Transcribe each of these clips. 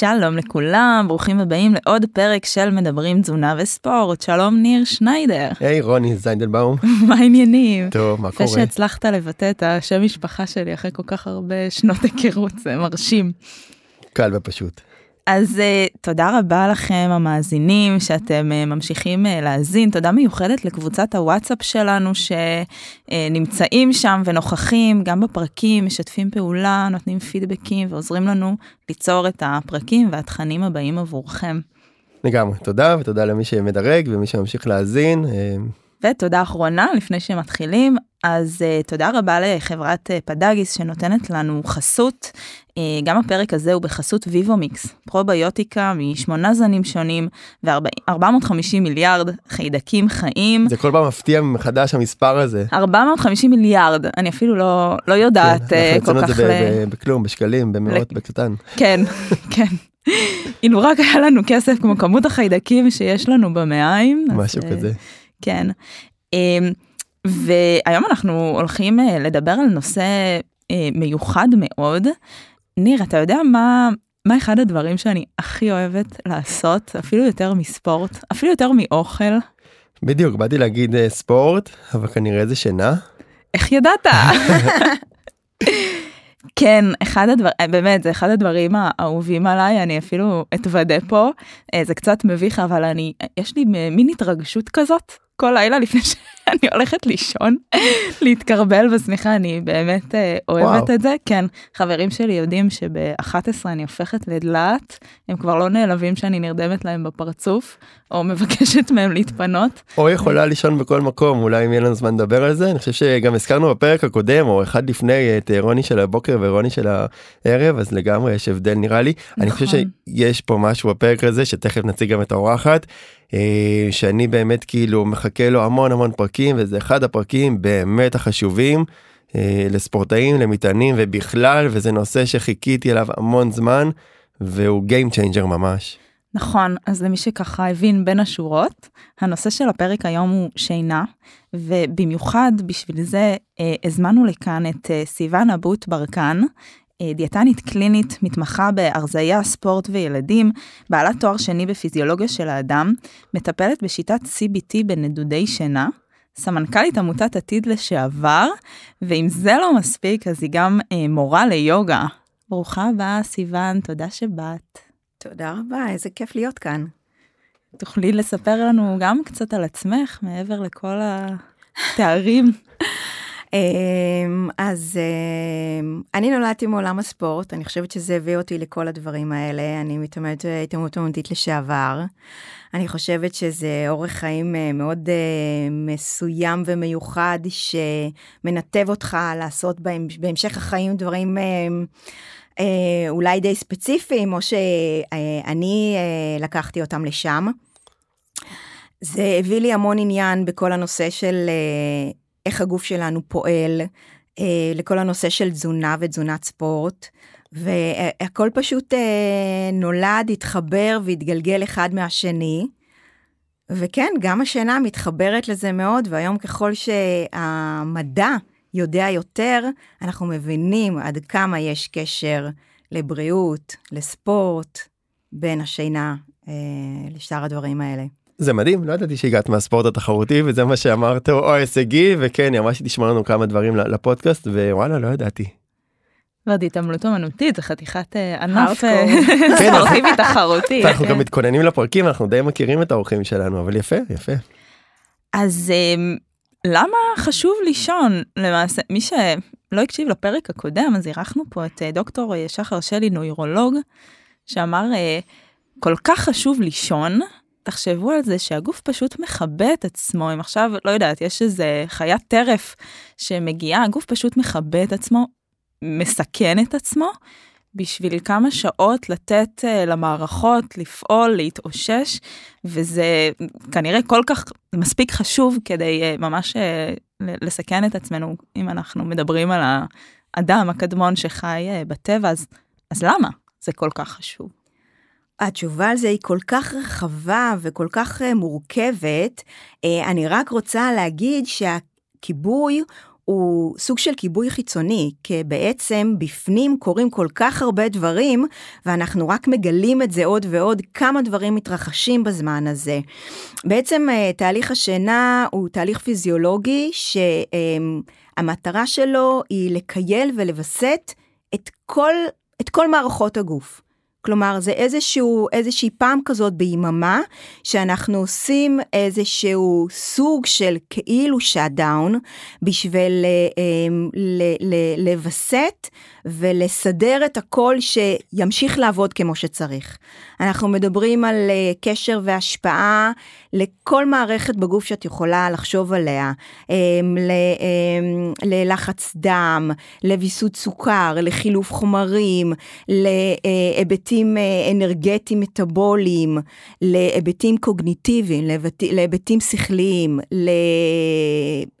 שלום לכולם, ברוכים הבאים לעוד פרק של מדברים תזונה וספורט. שלום ניר שניידר. היי hey, רוני זיינדלבאום. מה העניינים? טוב, מה קורה? אחרי שהצלחת לבטא את השם משפחה שלי אחרי כל כך הרבה שנות היכרות, זה מרשים. קל ופשוט. אז uh, תודה רבה לכם המאזינים שאתם uh, ממשיכים uh, להאזין, תודה מיוחדת לקבוצת הוואטסאפ שלנו שנמצאים שם ונוכחים גם בפרקים, משתפים פעולה, נותנים פידבקים ועוזרים לנו ליצור את הפרקים והתכנים הבאים עבורכם. לגמרי, תודה ותודה למי שמדרג ומי שממשיך להאזין. ותודה אחרונה לפני שמתחילים, אז uh, תודה רבה לחברת uh, פדאגיס שנותנת לנו חסות. Uh, גם הפרק הזה הוא בחסות ויבומיקס, פרוביוטיקה משמונה זנים שונים ו-450 מיליארד חיידקים חיים. זה כל פעם מפתיע מחדש המספר הזה. 450 מיליארד, אני אפילו לא, לא יודעת כן, uh, כל כך... אנחנו את זה ל... בכלום, בשקלים, במאות, בקטן. כן, כן. אילו רק היה לנו כסף כמו כמות החיידקים שיש לנו במעיים. משהו אז, כזה. כן. והיום אנחנו הולכים אה, לדבר על נושא אה, מיוחד מאוד. ניר, אתה יודע מה, מה אחד הדברים שאני הכי אוהבת לעשות, אפילו יותר מספורט, אפילו יותר מאוכל? בדיוק, באתי להגיד uh, ספורט, אבל כנראה זה שינה. איך ידעת? כן, אחד הדברים, באמת, זה אחד הדברים האהובים עליי, אני אפילו אתוודה פה, זה קצת מביך, אבל אני, יש לי מין התרגשות כזאת כל לילה לפני שאני הולכת לישון, להתקרבל בשמיכה, אני באמת אה, אוהבת וואו. את זה. כן, חברים שלי יודעים שב-11 אני הופכת לדלעת, הם כבר לא נעלבים שאני נרדמת להם בפרצוף, או מבקשת מהם להתפנות. או יכולה לישון בכל מקום, אולי אם יהיה לנו זמן לדבר על זה, אני חושב שגם הזכרנו בפרק הקודם, או אחד לפני, את אה, רוני של הבוקר ורוני של הערב, אז לגמרי יש הבדל נראה לי. נכון. אני חושב נכון. שיש פה משהו בפרק הזה, שתכף נציג גם את האורחת. אה, שאני באמת כאילו מחכה לו המון המון פרקים וזה אחד הפרקים באמת החשובים אה, לספורטאים למטענים ובכלל וזה נושא שחיכיתי אליו המון זמן והוא Game Changer ממש. נכון, אז למי שככה הבין בין השורות, הנושא של הפרק היום הוא שינה, ובמיוחד בשביל זה אה, הזמנו לכאן את אה, סיוון אבוט ברקן, דיאטנית קלינית, מתמחה בהרזייה, ספורט וילדים, בעלת תואר שני בפיזיולוגיה של האדם, מטפלת בשיטת CBT בנדודי שינה, סמנכ"לית עמותת עתיד לשעבר, ואם זה לא מספיק, אז היא גם אה, מורה ליוגה. ברוכה הבאה, סיוון, תודה שבאת. תודה רבה, איזה כיף להיות כאן. תוכלי לספר לנו גם קצת על עצמך, מעבר לכל התארים. אמ, אז אמ, אני נולדתי מעולם הספורט, אני חושבת שזה הביא אותי לכל הדברים האלה. אני מתעמדת התעמלות אומנותית לשעבר. אני חושבת שזה אורח חיים אה, מאוד uh, מסוים ומיוחד, שמנתב אותך לעשות בהמשך החיים דברים אולי די ספציפיים, או שאני לקחתי אותם לשם. זה הביא לי המון עניין בכל הנושא של איך הגוף שלנו פועל, אה, לכל הנושא של תזונה ותזונת ספורט, והכל פשוט אה, נולד, התחבר והתגלגל אחד מהשני. וכן, גם השינה מתחברת לזה מאוד, והיום ככל שהמדע יודע יותר, אנחנו מבינים עד כמה יש קשר לבריאות, לספורט, בין השינה אה, לשאר הדברים האלה. זה מדהים לא ידעתי שהגעת מהספורט התחרותי וזה מה שאמרת או הישגי וכן היא אמרה שתשמע לנו כמה דברים לפודקאסט ווואלה לא ידעתי. ועוד התעמלות אומנותית זה חתיכת אה, ענף אה, כן, ספורטיבי תחרותי. אנחנו גם מתכוננים לפרקים אנחנו די מכירים את האורחים שלנו אבל יפה יפה. אז אמ, למה חשוב לישון למעשה מי שלא הקשיב לפרק הקודם אז אירחנו פה את אה, דוקטור שחר שלי נוירולוג שאמר כל כך חשוב לישון תחשבו על זה שהגוף פשוט מכבה את עצמו, אם עכשיו, לא יודעת, יש איזה חיית טרף שמגיעה, הגוף פשוט מכבה את עצמו, מסכן את עצמו, בשביל כמה שעות לתת uh, למערכות לפעול, להתאושש, וזה כנראה כל כך מספיק חשוב כדי uh, ממש uh, לסכן את עצמנו, אם אנחנו מדברים על האדם הקדמון שחי בטבע, אז, אז למה זה כל כך חשוב? התשובה על זה היא כל כך רחבה וכל כך אה, מורכבת. אה, אני רק רוצה להגיד שהכיבוי הוא סוג של כיבוי חיצוני, כי בעצם בפנים קורים כל כך הרבה דברים, ואנחנו רק מגלים את זה עוד ועוד, כמה דברים מתרחשים בזמן הזה. בעצם אה, תהליך השינה הוא תהליך פיזיולוגי שהמטרה שלו היא לקייל ולווסת את כל, את כל מערכות הגוף. כלומר, זה איזשהו, איזושהי פעם כזאת ביממה, שאנחנו עושים איזשהו סוג של כאילו שאט דאון, בשביל לווסת ולסדר את הכל שימשיך לעבוד כמו שצריך. אנחנו מדברים על אה, קשר והשפעה לכל מערכת בגוף שאת יכולה לחשוב עליה, אמ, אמ, ללחץ דם, לוויסות סוכר, לחילוף חומרים, להיבטים אה, אנרגטיים מטאבוליים, להיבטים קוגניטיביים, להיבטים שכליים,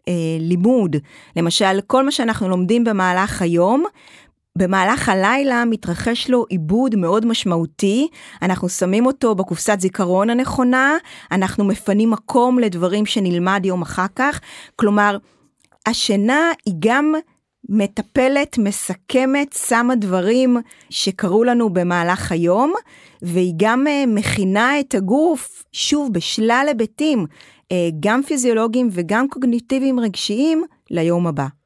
ללימוד, אה, למשל כל מה שאנחנו לומדים במהלך היום, במהלך הלילה מתרחש לו עיבוד מאוד משמעותי, אנחנו שמים אותו בקופסת זיכרון הנכונה, אנחנו מפנים מקום לדברים שנלמד יום אחר כך, כלומר, השינה היא גם מטפלת, מסכמת, שמה דברים שקרו לנו במהלך היום, והיא גם אה, מכינה את הגוף, שוב, בשלל היבטים, אה, גם פיזיולוגיים וגם קוגניטיביים רגשיים, ליום הבא.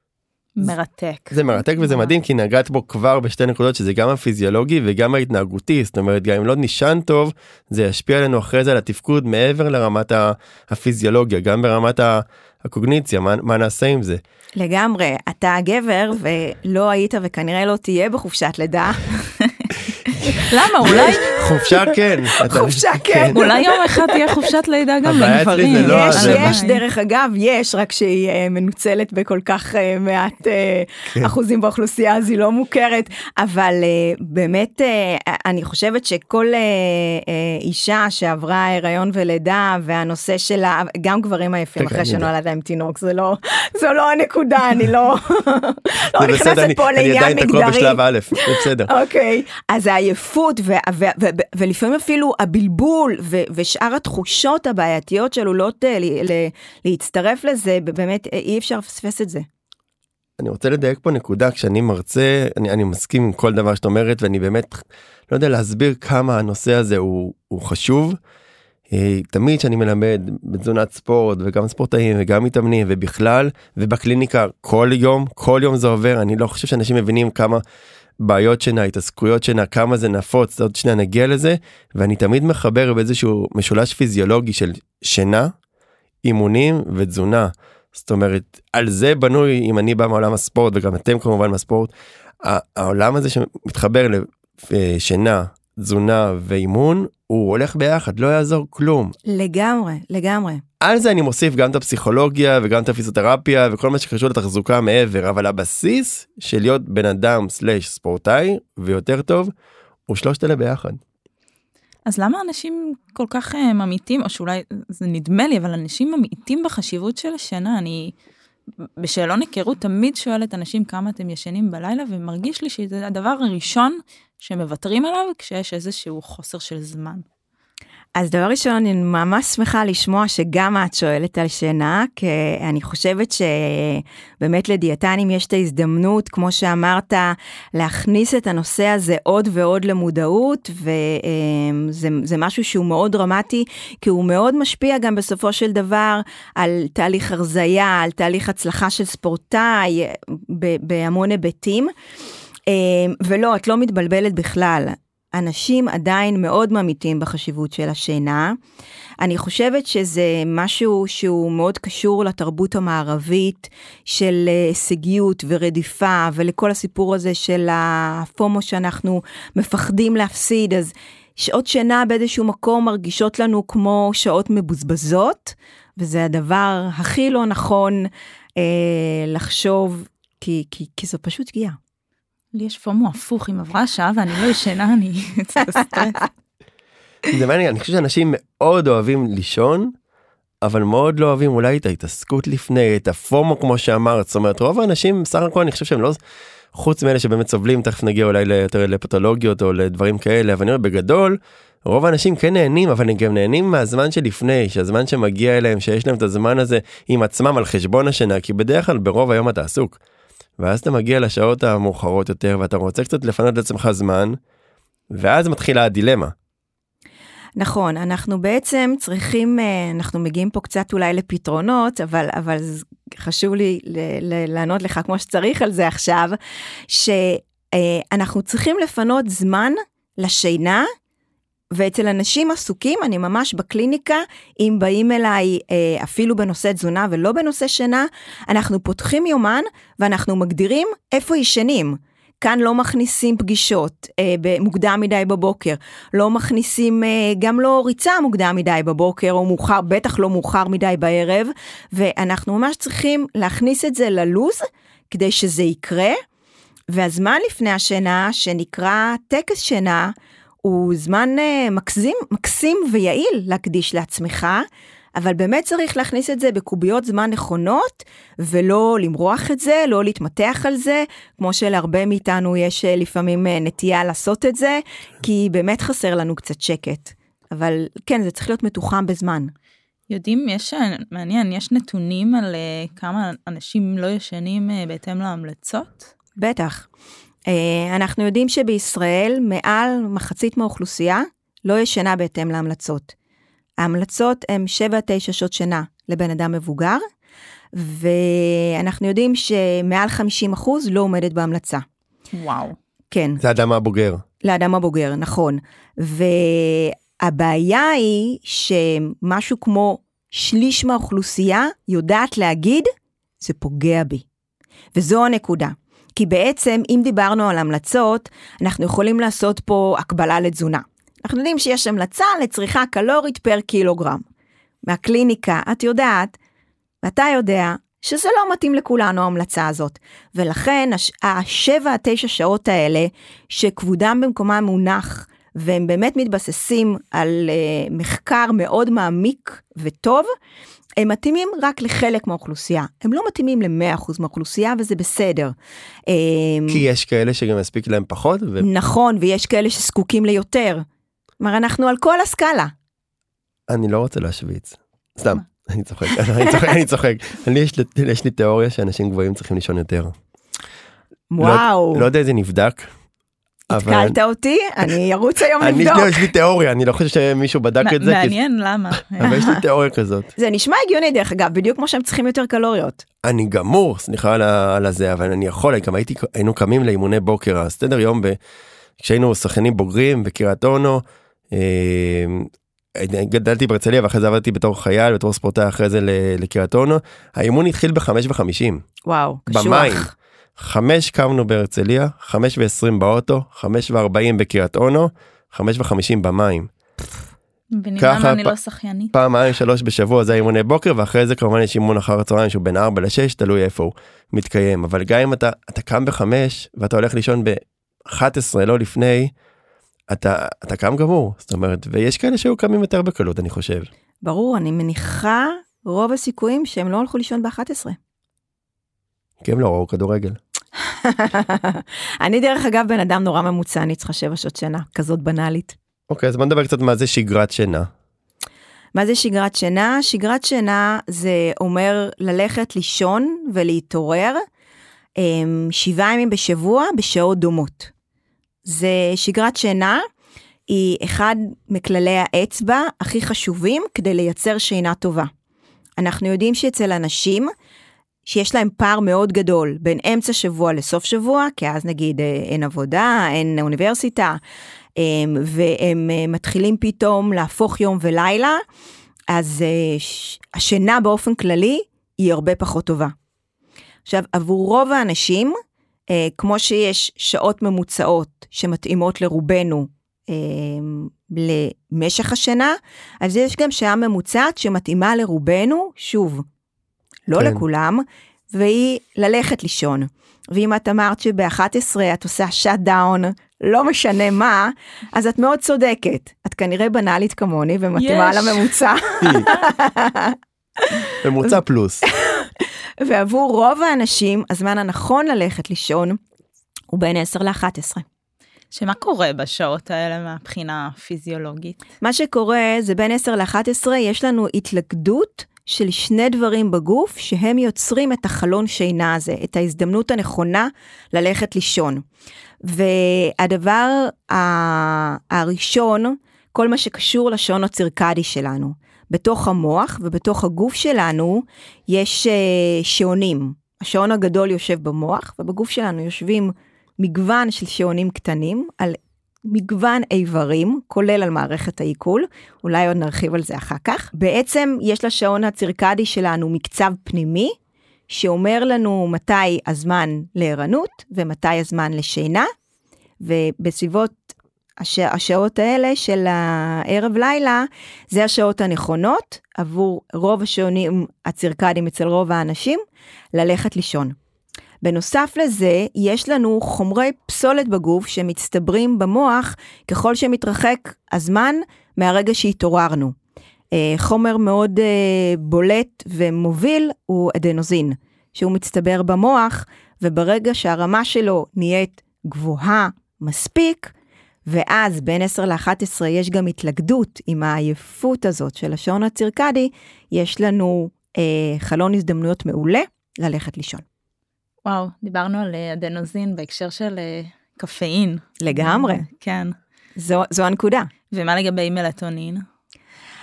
מרתק. זה מרתק וזה מדהים כי נגעת בו כבר בשתי נקודות שזה גם הפיזיולוגי וגם ההתנהגותי זאת אומרת גם אם לא נישן טוב זה ישפיע עלינו אחרי זה על התפקוד מעבר לרמת הפיזיולוגיה גם ברמת הקוגניציה מה, מה נעשה עם זה. לגמרי אתה גבר ולא היית וכנראה לא תהיה בחופשת לידה. למה אולי חופשה כן. חופשה כן. אולי יום אחד תהיה חופשת לידה גם לגברים. לא יש, יש, דרך אגב, יש, רק שהיא אה, מנוצלת בכל כך אה, מעט אה, כן. אחוזים באוכלוסייה, אז היא לא מוכרת, אבל באמת, אני חושבת שכל אישה שעברה הריון ולידה, והנושא שלה, גם גברים עייפים אחרי שנולד להם תינוק, זה לא, זו לא הנקודה, אני לא, לא נכנסת פה לעניין מגדרי. אני עדיין תקוע בשלב א', זה בסדר. אוקיי, אז העייפות ולפעמים אפילו הבלבול ושאר התחושות הבעייתיות שעלולות אה, להצטרף לזה, באמת אה, אי אפשר לפספס את זה. אני רוצה לדייק פה נקודה כשאני מרצה אני, אני מסכים עם כל דבר שאת אומרת ואני באמת לא יודע להסביר כמה הנושא הזה הוא, הוא חשוב. אה, תמיד שאני מלמד בתזונת ספורט וגם ספורטאים וגם מתאמנים ובכלל ובקליניקה כל יום כל יום זה עובר אני לא חושב שאנשים מבינים כמה בעיות שינה, התעסקויות שינה, כמה זה נפוץ, עוד שנייה נגיע לזה, ואני תמיד מחבר באיזשהו משולש פיזיולוגי של שינה, אימונים ותזונה. זאת אומרת, על זה בנוי, אם אני בא מעולם הספורט, וגם אתם כמובן מהספורט, העולם הזה שמתחבר לשינה, תזונה ואימון, הוא הולך ביחד, לא יעזור כלום. לגמרי, לגמרי. על זה אני מוסיף גם את הפסיכולוגיה וגם את הפיזיותרפיה וכל מה שקשור לתחזוקה מעבר, אבל הבסיס של להיות בן אדם סלאש ספורטאי ויותר טוב, הוא שלושת אלה ביחד. אז למה אנשים כל כך uh, ממעיטים, או שאולי זה נדמה לי, אבל אנשים ממעיטים בחשיבות של השינה, אני בשאלון היכרות תמיד שואלת אנשים כמה אתם ישנים בלילה, ומרגיש לי שזה הדבר הראשון שמוותרים עליו כשיש איזשהו חוסר של זמן. אז דבר ראשון, אני ממש שמחה לשמוע שגם את שואלת על שינה, כי אני חושבת שבאמת לדיאטנים יש את ההזדמנות, כמו שאמרת, להכניס את הנושא הזה עוד ועוד למודעות, וזה משהו שהוא מאוד דרמטי, כי הוא מאוד משפיע גם בסופו של דבר על תהליך הרזייה, על תהליך הצלחה של ספורטאי, בהמון היבטים. ולא, את לא מתבלבלת בכלל. אנשים עדיין מאוד ממיתים בחשיבות של השינה. אני חושבת שזה משהו שהוא מאוד קשור לתרבות המערבית של אה, הישגיות ורדיפה ולכל הסיפור הזה של הפומו שאנחנו מפחדים להפסיד, אז שעות שינה באיזשהו מקום מרגישות לנו כמו שעות מבוזבזות, וזה הדבר הכי לא נכון אה, לחשוב, כי, כי, כי זו פשוט שגיאה. לי יש פומו הפוך, אם עברה שעה ואני לא ישנה, אני זה מעניין, אני חושב שאנשים מאוד אוהבים לישון, אבל מאוד לא אוהבים אולי את ההתעסקות לפני, את הפומו כמו שאמרת, זאת אומרת רוב האנשים בסך הכל אני חושב שהם לא חוץ מאלה שבאמת סובלים, תכף נגיע אולי יותר לפתולוגיות או לדברים כאלה, אבל אני אומר בגדול, רוב האנשים כן נהנים, אבל הם גם נהנים מהזמן שלפני, שהזמן שמגיע אליהם, שיש להם את הזמן הזה עם עצמם על חשבון השינה, כי בדרך כלל ברוב היום אתה עסוק. ואז אתה מגיע לשעות המאוחרות יותר ואתה רוצה קצת לפנות לעצמך זמן, ואז מתחילה הדילמה. נכון, אנחנו בעצם צריכים, אה, אנחנו מגיעים פה קצת אולי לפתרונות, אבל, אבל חשוב לי לענות לך כמו שצריך על זה עכשיו, שאנחנו צריכים לפנות זמן לשינה, ואצל אנשים עסוקים, אני ממש בקליניקה, אם באים אליי אה, אפילו בנושא תזונה ולא בנושא שינה, אנחנו פותחים יומן ואנחנו מגדירים איפה ישנים. כאן לא מכניסים פגישות אה, מוקדם מדי בבוקר, לא מכניסים אה, גם לא ריצה מוקדם מדי בבוקר, או מאוחר, בטח לא מאוחר מדי בערב, ואנחנו ממש צריכים להכניס את זה ללוז כדי שזה יקרה. והזמן לפני השינה, שנקרא טקס שינה, הוא זמן אה, מקסים, מקסים ויעיל להקדיש לעצמך, אבל באמת צריך להכניס את זה בקוביות זמן נכונות, ולא למרוח את זה, לא להתמתח על זה, כמו שלהרבה מאיתנו יש אה, לפעמים אה, נטייה לעשות את זה, כי באמת חסר לנו קצת שקט. אבל כן, זה צריך להיות מתוחם בזמן. יודעים, יש, מעניין, יש נתונים על uh, כמה אנשים לא ישנים uh, בהתאם להמלצות? בטח. Uh, אנחנו יודעים שבישראל מעל מחצית מהאוכלוסייה לא ישנה בהתאם להמלצות. ההמלצות הן 7-9 שעות שינה לבן אדם מבוגר, ואנחנו יודעים שמעל 50% לא עומדת בהמלצה. וואו. כן. זה אדם הבוגר. לאדם הבוגר, נכון. והבעיה היא שמשהו כמו שליש מהאוכלוסייה יודעת להגיד, זה פוגע בי. וזו הנקודה. כי בעצם, אם דיברנו על המלצות, אנחנו יכולים לעשות פה הקבלה לתזונה. אנחנו יודעים שיש המלצה לצריכה קלורית פר קילוגרם. מהקליניקה, את יודעת, ואתה יודע, שזה לא מתאים לכולנו ההמלצה הזאת. ולכן השבע, התשע שעות האלה, שכבודם במקומם מונח, והם באמת מתבססים על uh, מחקר מאוד מעמיק וטוב, הם מתאימים רק לחלק מהאוכלוסייה. הם לא מתאימים ל-100% מהאוכלוסייה וזה בסדר. אמ, כי יש כאלה שגם מספיק להם פחות. ו... נכון, ויש כאלה שזקוקים ליותר. כלומר, אנחנו על כל הסקאלה. אני לא רוצה להשוויץ. סתם, אני צוחק, אני צוחק, אני צוחק. אני יש לי, יש לי תיאוריה שאנשים גבוהים צריכים לישון יותר. וואו. לא, לא יודע אם זה התקלת אותי, אני ארוץ היום לבדוק. אני, יש לי תיאוריה, אני לא חושב שמישהו בדק את זה. מעניין למה. אבל יש לי תיאוריה כזאת. זה נשמע הגיוני דרך אגב, בדיוק כמו שהם צריכים יותר קלוריות. אני גמור, סליחה על הזה, אבל אני יכול, גם הייתי, היינו קמים לאימוני בוקר, הסדר יום, כשהיינו שחקנים בוגרים בקריית אונו, אה, גדלתי בהרצליה ואחרי זה עבדתי בתור חייל בתור ספורטאי אחרי זה לקריית אונו האימון התחיל בחמש וחמישים. וואו קשוח. במים. חמש קמנו בהרצליה חמש ועשרים באוטו חמש וארבעים בקריית אונו חמש וחמישים במים. ככה אני לא שחיינית. פעמיים שלוש בשבוע זה אימוני בוקר ואחרי זה כמובן יש אימון אחר הצהריים שהוא בין 4 ל-6 תלוי איפה הוא מתקיים אבל גם אם אתה אתה קם בחמש ואתה הולך לישון ב-11 לא לפני אתה אתה קם גמור זאת אומרת ויש כאלה שהיו קמים יותר בקלות אני חושב. ברור אני מניחה רוב הסיכויים שהם לא הלכו לישון ב-11. כי הם לא ראו כדורגל. אני דרך אגב בן אדם נורא ממוצע אני צריכה שבע שעות שינה כזאת בנאלית. אוקיי אז בוא נדבר קצת מה זה שגרת שינה. מה זה שגרת שינה? שגרת שינה זה אומר ללכת לישון ולהתעורר אמ, שבעה ימים בשבוע בשעות דומות. זה שגרת שינה, היא אחד מכללי האצבע הכי חשובים כדי לייצר שינה טובה. אנחנו יודעים שאצל אנשים שיש להם פער מאוד גדול בין אמצע שבוע לסוף שבוע, כי אז נגיד אה, אין עבודה, אין אוניברסיטה, אמ, והם אה, מתחילים פתאום להפוך יום ולילה, אז אה, השינה באופן כללי היא הרבה פחות טובה. עכשיו, עבור רוב האנשים, כמו שיש שעות ממוצעות שמתאימות לרובנו אה, למשך השינה, אז יש גם שעה ממוצעת שמתאימה לרובנו, שוב, לא כן. לכולם, והיא ללכת לישון. ואם את אמרת שב-11 את עושה שאט דאון, לא משנה מה, אז את מאוד צודקת. את כנראה בנאלית כמוני ומתאימה לממוצע. ממוצע פלוס. ועבור רוב האנשים, הזמן הנכון ללכת לישון הוא בין 10 ל-11. שמה קורה בשעות האלה מהבחינה הפיזיולוגית? מה שקורה זה בין 10 ל-11 יש לנו התלכדות של שני דברים בגוף שהם יוצרים את החלון שינה הזה, את ההזדמנות הנכונה ללכת לישון. והדבר הראשון, כל מה שקשור לשעון הצירקדי שלנו. בתוך המוח ובתוך הגוף שלנו יש אה, שעונים. השעון הגדול יושב במוח ובגוף שלנו יושבים מגוון של שעונים קטנים על מגוון איברים, כולל על מערכת העיכול, אולי עוד נרחיב על זה אחר כך. בעצם יש לשעון הצירקדי שלנו מקצב פנימי, שאומר לנו מתי הזמן לערנות ומתי הזמן לשינה, ובסביבות הש... השעות האלה של הערב לילה, זה השעות הנכונות עבור רוב השעונים הצירקדיים אצל רוב האנשים, ללכת לישון. בנוסף לזה, יש לנו חומרי פסולת בגוף שמצטברים במוח ככל שמתרחק הזמן מהרגע שהתעוררנו. אה, חומר מאוד אה, בולט ומוביל הוא אדנוזין, שהוא מצטבר במוח, וברגע שהרמה שלו נהיית גבוהה מספיק, ואז בין 10 ל-11 יש גם התלכדות עם העייפות הזאת של השעון הצירקדי, יש לנו אה, חלון הזדמנויות מעולה ללכת לישון. וואו, דיברנו על אה, אדנוזין בהקשר של אה, קפאין. לגמרי. כן. זו, זו הנקודה. ומה לגבי מלטונין?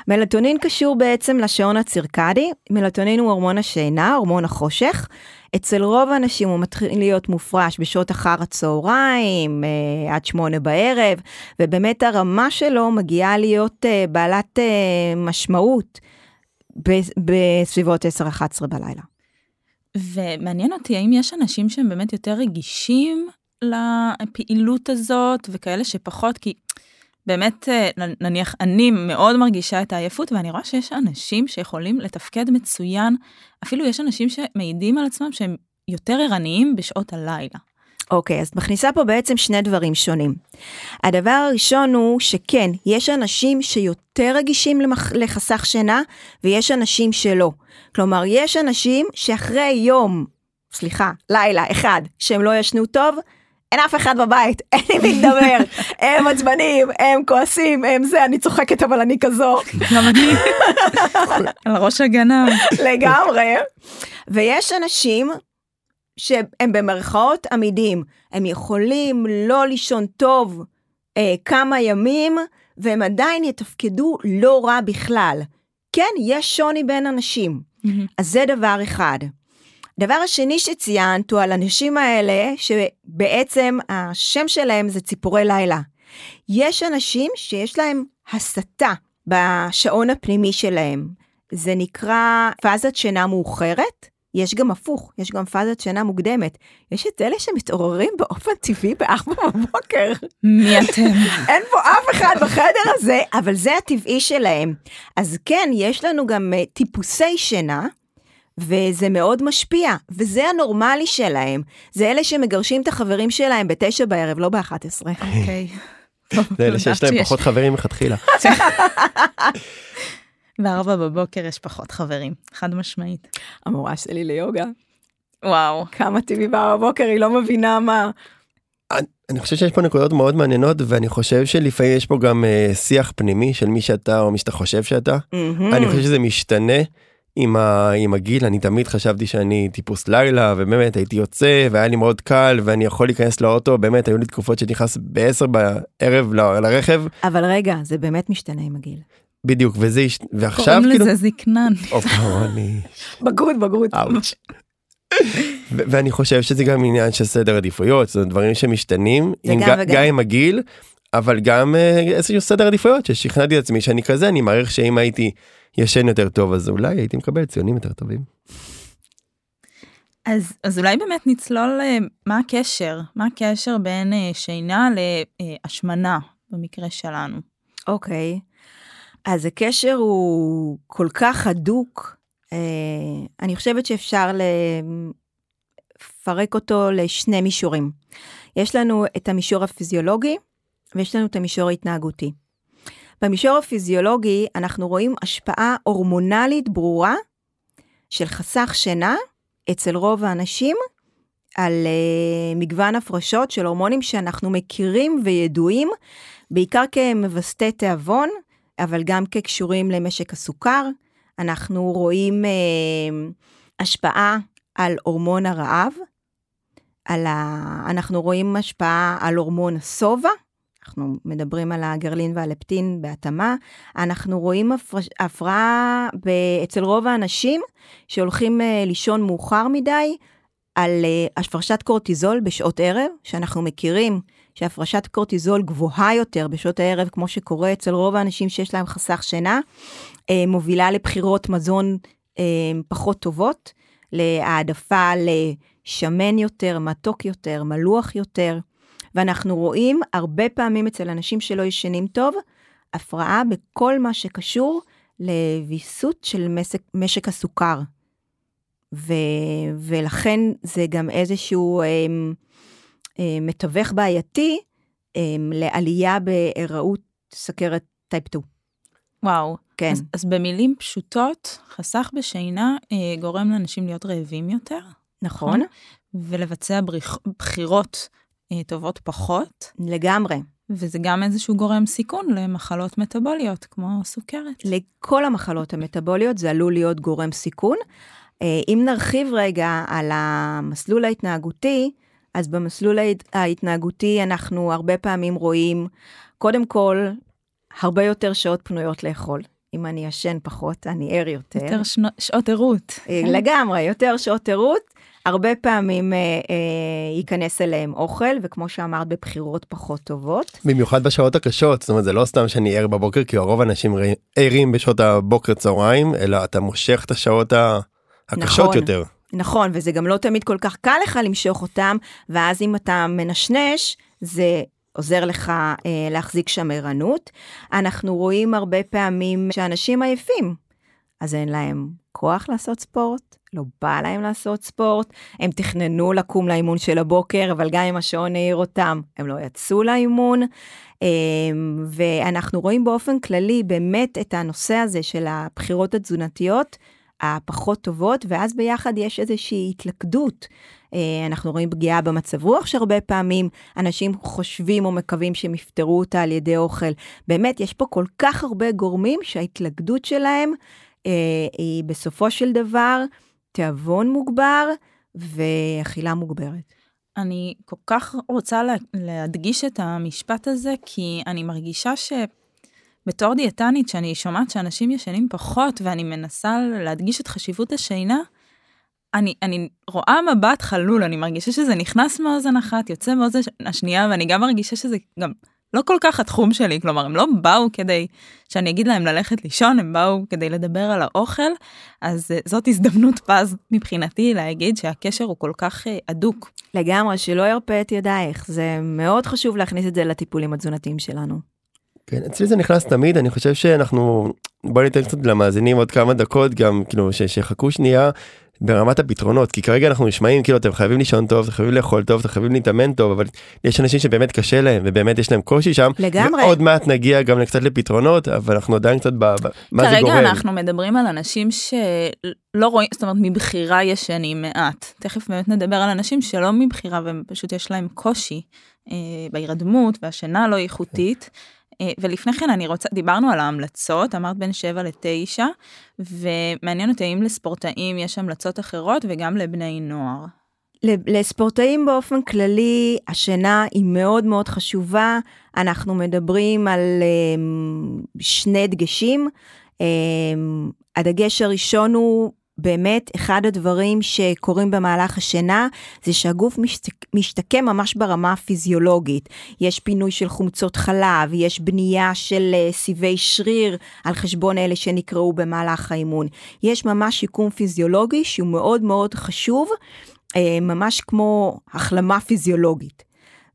מלטונין קשור בעצם לשעון הצירקדי, מלטונין הוא הורמון השינה, הורמון החושך. אצל רוב האנשים הוא מתחיל להיות מופרש בשעות אחר הצהריים, אה, עד שמונה בערב, ובאמת הרמה שלו מגיעה להיות אה, בעלת אה, משמעות בסביבות 10-11 בלילה. ומעניין אותי, האם יש אנשים שהם באמת יותר רגישים לפעילות הזאת, וכאלה שפחות, כי באמת, אה, נניח, אני מאוד מרגישה את העייפות, ואני רואה שיש אנשים שיכולים לתפקד מצוין, אפילו יש אנשים שמעידים על עצמם שהם יותר ערניים בשעות הלילה. אוקיי, okay, אז מכניסה פה בעצם שני דברים שונים. הדבר הראשון הוא שכן, יש אנשים שיותר רגישים למח... לחסך שינה, ויש אנשים שלא. כלומר, יש אנשים שאחרי יום, סליחה, לילה אחד, שהם לא ישנו טוב, אין אף אחד בבית, אין עם מי לדבר, הם עצבנים, הם כועסים, הם זה, אני צוחקת אבל אני כזו. גם אני, על ראש הגנב. לגמרי. ויש אנשים שהם במרכאות עמידים, הם יכולים לא לישון טוב אה, כמה ימים, והם עדיין יתפקדו לא רע בכלל. כן, יש שוני בין אנשים. Mm-hmm. אז זה דבר אחד. הדבר השני שציינת הוא על הנשים האלה, שבעצם השם שלהם זה ציפורי לילה. יש אנשים שיש להם הסתה בשעון הפנימי שלהם. זה נקרא פאזת שינה מאוחרת. יש גם הפוך, יש גם פאזת שינה מוקדמת. יש את אלה שמתעוררים באופן טבעי בארבע בבוקר. מי אתם? אין פה אף אחד בחדר הזה, אבל זה הטבעי שלהם. אז כן, יש לנו גם uh, טיפוסי שינה, וזה מאוד משפיע, וזה הנורמלי שלהם. זה אלה שמגרשים את החברים שלהם בתשע בערב, לא באחת עשרה. אוקיי. זה אלה שיש להם פחות חברים מלכתחילה. בארבע בבוקר יש פחות חברים, חד משמעית. המורה שלי ליוגה. וואו. כמה טבעי בארבע בבוקר, היא לא מבינה מה. אני חושב שיש פה נקודות מאוד מעניינות ואני חושב שלפעמים יש פה גם uh, שיח פנימי של מי שאתה או מי שאתה חושב שאתה. Mm-hmm. אני חושב שזה משתנה עם, ה, עם הגיל אני תמיד חשבתי שאני טיפוס לילה ובאמת הייתי יוצא והיה לי מאוד קל ואני יכול להיכנס לאוטו באמת היו לי תקופות שנכנס ב-10 בערב ל, לרכב. אבל רגע זה באמת משתנה עם הגיל. בדיוק וזה ועכשיו קוראים כאילו... לזה זקנן. בגרות בגרות. ואני חושב שזה גם עניין של סדר עדיפויות זה דברים שמשתנים עם גם עם הגיל אבל גם אה, איזשהו סדר עדיפויות ששכנעתי את עצמי שאני כזה אני מעריך שאם הייתי. ישן יותר טוב אז אולי הייתי מקבל ציונים יותר טובים. אז, אז אולי באמת נצלול אה, מה הקשר, מה הקשר בין אה, שינה להשמנה במקרה שלנו. אוקיי, okay. אז הקשר הוא כל כך הדוק, אה, אני חושבת שאפשר לפרק אותו לשני מישורים. יש לנו את המישור הפיזיולוגי ויש לנו את המישור ההתנהגותי. במישור הפיזיולוגי אנחנו רואים השפעה הורמונלית ברורה של חסך שינה אצל רוב האנשים על uh, מגוון הפרשות של הורמונים שאנחנו מכירים וידועים, בעיקר כמווסתי תיאבון, אבל גם כקשורים למשק הסוכר. אנחנו רואים uh, השפעה על הורמון הרעב, על ה... אנחנו רואים השפעה על הורמון השובע, אנחנו מדברים על הגרלין והלפטין בהתאמה, אנחנו רואים הפרעה אצל רוב האנשים שהולכים uh, לישון מאוחר מדי, על uh, הפרשת קורטיזול בשעות ערב, שאנחנו מכירים שהפרשת קורטיזול גבוהה יותר בשעות הערב, כמו שקורה אצל רוב האנשים שיש להם חסך שינה, uh, מובילה לבחירות מזון uh, פחות טובות, להעדפה לשמן יותר, מתוק יותר, מלוח יותר. ואנחנו רואים הרבה פעמים אצל אנשים שלא ישנים טוב, הפרעה בכל מה שקשור לוויסות של משק, משק הסוכר. ו, ולכן זה גם איזשהו אה, אה, מתווך בעייתי אה, לעלייה בהיראות סכרת טייפ 2. וואו. כן. אז, אז במילים פשוטות, חסך בשינה אה, גורם לאנשים להיות רעבים יותר. נכון. נכון? ולבצע בריח, בחירות אה, טובות פחות. לגמרי. וזה גם איזשהו גורם סיכון למחלות מטבוליות, כמו סוכרת. לכל המחלות המטבוליות זה עלול להיות גורם סיכון. אה, אם נרחיב רגע על המסלול ההתנהגותי, אז במסלול ההתנהגותי אנחנו הרבה פעמים רואים, קודם כל, הרבה יותר שעות פנויות לאכול. אם אני ישן פחות, אני ער יותר. יותר שנו, שעות ערות. אה, לגמרי, יותר שעות ערות. הרבה פעמים אה, אה, ייכנס אליהם אוכל, וכמו שאמרת, בבחירות פחות טובות. במיוחד בשעות הקשות, זאת אומרת, זה לא סתם שאני ער בבוקר, כי הרוב האנשים ערים בשעות הבוקר צהריים, אלא אתה מושך את השעות הקשות נכון, יותר. נכון, וזה גם לא תמיד כל כך קל לך למשוך אותם, ואז אם אתה מנשנש, זה עוזר לך אה, להחזיק שם ערנות. אנחנו רואים הרבה פעמים שאנשים עייפים, אז אין להם כוח לעשות ספורט, לא בא להם לעשות ספורט, הם תכננו לקום לאימון של הבוקר, אבל גם אם השעון העיר אותם, הם לא יצאו לאימון. אמ, ואנחנו רואים באופן כללי באמת את הנושא הזה של הבחירות התזונתיות הפחות טובות, ואז ביחד יש איזושהי התלכדות. אה, אנחנו רואים פגיעה במצב רוח שהרבה פעמים אנשים חושבים או מקווים שהם יפתרו אותה על ידי אוכל. באמת, יש פה כל כך הרבה גורמים שההתלכדות שלהם אה, היא בסופו של דבר תיאבון מוגבר ואכילה מוגברת. אני כל כך רוצה להדגיש את המשפט הזה, כי אני מרגישה שבתור דיאטנית, שאני שומעת שאנשים ישנים פחות ואני מנסה להדגיש את חשיבות השינה, אני, אני רואה מבט חלול, אני מרגישה שזה נכנס מאוזן אחת, יוצא מאוזן השנייה, ואני גם מרגישה שזה גם לא כל כך התחום שלי, כלומר, הם לא באו כדי שאני אגיד להם ללכת לישון, הם באו כדי לדבר על האוכל, אז uh, זאת הזדמנות פז מבחינתי להגיד שהקשר הוא כל כך uh, הדוק. לגמרי, שלא ירפה את ידייך, זה מאוד חשוב להכניס את זה לטיפולים התזונתיים שלנו. כן, אצלי זה נכנס תמיד, אני חושב שאנחנו, בוא ניתן קצת למאזינים עוד כמה דקות, גם כאילו שיחכו שנייה, ברמת הפתרונות כי כרגע אנחנו נשמעים כאילו אתם חייבים לישון טוב אתם חייבים לאכול טוב אתם חייבים להתאמן טוב אבל יש אנשים שבאמת קשה להם ובאמת יש להם קושי שם לגמרי עוד מעט נגיע גם קצת לפתרונות אבל אנחנו עדיין קצת במה זה גורם. כרגע אנחנו מדברים על אנשים שלא רואים זאת אומרת מבחירה ישנים מעט תכף באמת נדבר על אנשים שלא מבחירה ופשוט יש להם קושי אה, בהירדמות והשינה לא איכותית. אה, ולפני כן אני רוצה, דיברנו על ההמלצות, אמרת בין 7 ל-9, ומעניין אותי האם לספורטאים יש המלצות אחרות וגם לבני נוער. לספורטאים באופן כללי, השינה היא מאוד מאוד חשובה. אנחנו מדברים על um, שני דגשים. Um, הדגש הראשון הוא באמת אחד הדברים שקורים במהלך השינה זה שהגוף משתקם ממש ברמה הפיזיולוגית. יש פינוי של חומצות חלב, יש בנייה של אה, סיבי שריר על חשבון אלה שנקראו במהלך האימון. יש ממש שיקום פיזיולוגי שהוא מאוד מאוד חשוב, אה, ממש כמו החלמה פיזיולוגית.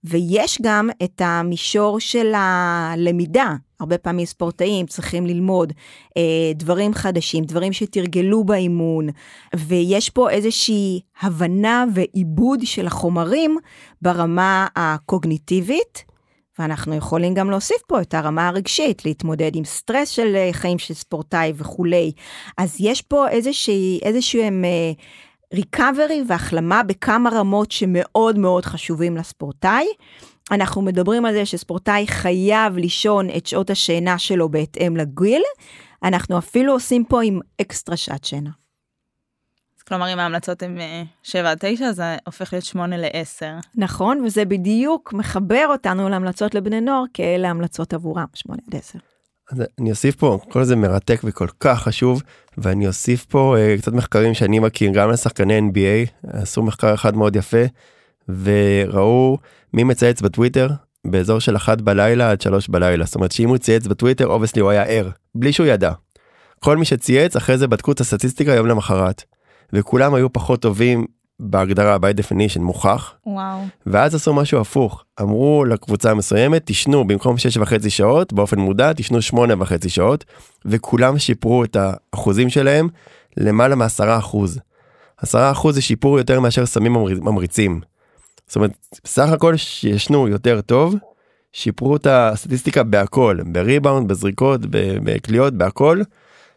ויש גם את המישור של הלמידה. הרבה פעמים ספורטאים צריכים ללמוד אה, דברים חדשים, דברים שתרגלו באימון, ויש פה איזושהי הבנה ועיבוד של החומרים ברמה הקוגניטיבית. ואנחנו יכולים גם להוסיף פה את הרמה הרגשית, להתמודד עם סטרס של אה, חיים של ספורטאי וכולי. אז יש פה איזושהי, איזשהם אה, ריקאברי והחלמה בכמה רמות שמאוד מאוד חשובים לספורטאי. אנחנו מדברים על זה שספורטאי חייב לישון את שעות השינה שלו בהתאם לגיל. אנחנו אפילו עושים פה עם אקסטרה שעת שינה. כלומר, אם ההמלצות הן 7 עד 9, זה הופך להיות 8 ל-10. נכון, וזה בדיוק מחבר אותנו להמלצות לבני נוער, כאלה המלצות עבורם, 8 עד 10. אז אני אוסיף פה, כל זה מרתק וכל כך חשוב, ואני אוסיף פה uh, קצת מחקרים שאני מכיר, גם לשחקני NBA, עשו מחקר אחד מאוד יפה, וראו מי מצייץ בטוויטר באזור של 1 בלילה עד 3 בלילה, זאת אומרת שאם הוא צייץ בטוויטר, obviously הוא היה ער, בלי שהוא ידע. כל מי שצייץ, אחרי זה בדקו את הסטטיסטיקה יום למחרת. וכולם היו פחות טובים בהגדרה by definition מוכח. וואו. ואז עשו משהו הפוך, אמרו לקבוצה המסוימת תשנו במקום 6 וחצי שעות באופן מודע תשנו 8 וחצי שעות וכולם שיפרו את האחוזים שלהם למעלה מ-10 אחוז. 10 אחוז זה שיפור יותר מאשר סמים ממריצים. זאת אומרת סך הכל שישנו יותר טוב שיפרו את הסטטיסטיקה בהכל בריבאונד בזריקות בקליעות בהכל.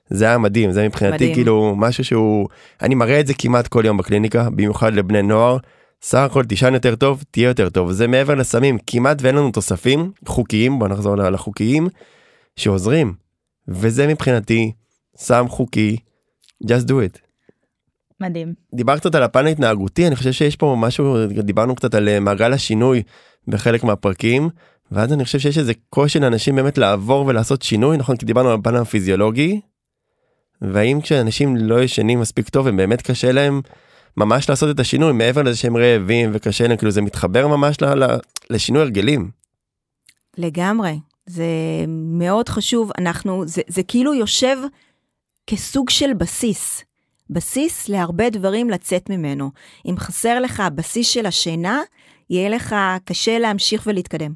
זה היה מדהים זה מבחינתי מדהים. כאילו משהו שהוא אני מראה את זה כמעט כל יום בקליניקה במיוחד לבני נוער. סך הכל תישן יותר טוב תהיה יותר טוב זה מעבר לסמים כמעט ואין לנו תוספים חוקיים בוא נחזור לחוקיים שעוזרים וזה מבחינתי סם חוקי just do it. מדהים. דיברת קצת על הפן ההתנהגותי אני חושב שיש פה משהו דיברנו קצת על אה, מעגל השינוי בחלק מהפרקים ואז אני חושב שיש איזה קושי לאנשים באמת לעבור ולעשות שינוי נכון כי דיברנו על הפן הפיזיולוגי והאם כשאנשים לא ישנים מספיק טוב הם באמת קשה להם ממש לעשות את השינוי מעבר לזה שהם רעבים וקשה להם כאילו זה מתחבר ממש ל, ל, לשינוי הרגלים. לגמרי זה מאוד חשוב אנחנו זה, זה כאילו יושב כסוג של בסיס. בסיס להרבה דברים לצאת ממנו. אם חסר לך הבסיס של השינה, יהיה לך קשה להמשיך ולהתקדם.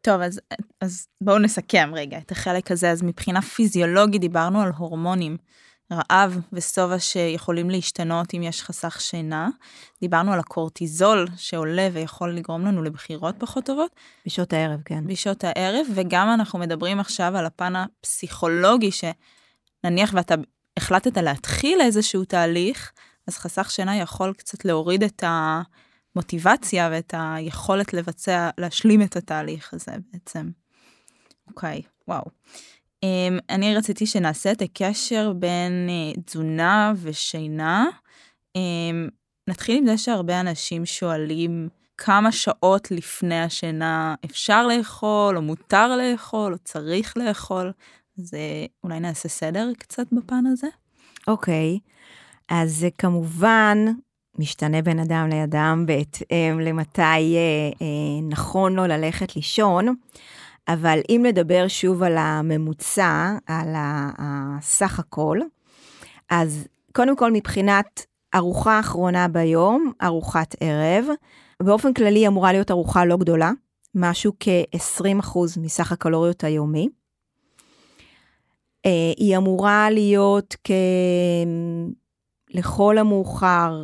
טוב, אז, אז בואו נסכם רגע את החלק הזה. אז מבחינה פיזיולוגית דיברנו על הורמונים, רעב ושובע שיכולים להשתנות אם יש חסך שינה. דיברנו על הקורטיזול שעולה ויכול לגרום לנו לבחירות פחות טובות. בשעות הערב, כן. בשעות הערב, וגם אנחנו מדברים עכשיו על הפן הפסיכולוגי, שנניח ואתה החלטת להתחיל איזשהו תהליך, אז חסך שינה יכול קצת להוריד את. המוטיבציה ואת היכולת לבצע, להשלים את התהליך הזה בעצם. אוקיי, וואו. Um, אני רציתי שנעשה את הקשר בין uh, תזונה ושינה. Um, נתחיל עם זה שהרבה אנשים שואלים כמה שעות לפני השינה אפשר לאכול, או מותר לאכול, או צריך לאכול. אז אולי נעשה סדר קצת בפן הזה? אוקיי, okay. אז כמובן משתנה בין אדם לאדם בהתאם למתי אה, אה, נכון לו ללכת לישון, אבל אם נדבר שוב על הממוצע, על הסך הכל, אז קודם כל מבחינת ארוחה אחרונה ביום, ארוחת ערב, באופן כללי אמורה להיות ארוחה לא גדולה, משהו כ-20% מסך הקלוריות היומי. אה, היא אמורה להיות כ... לכל המאוחר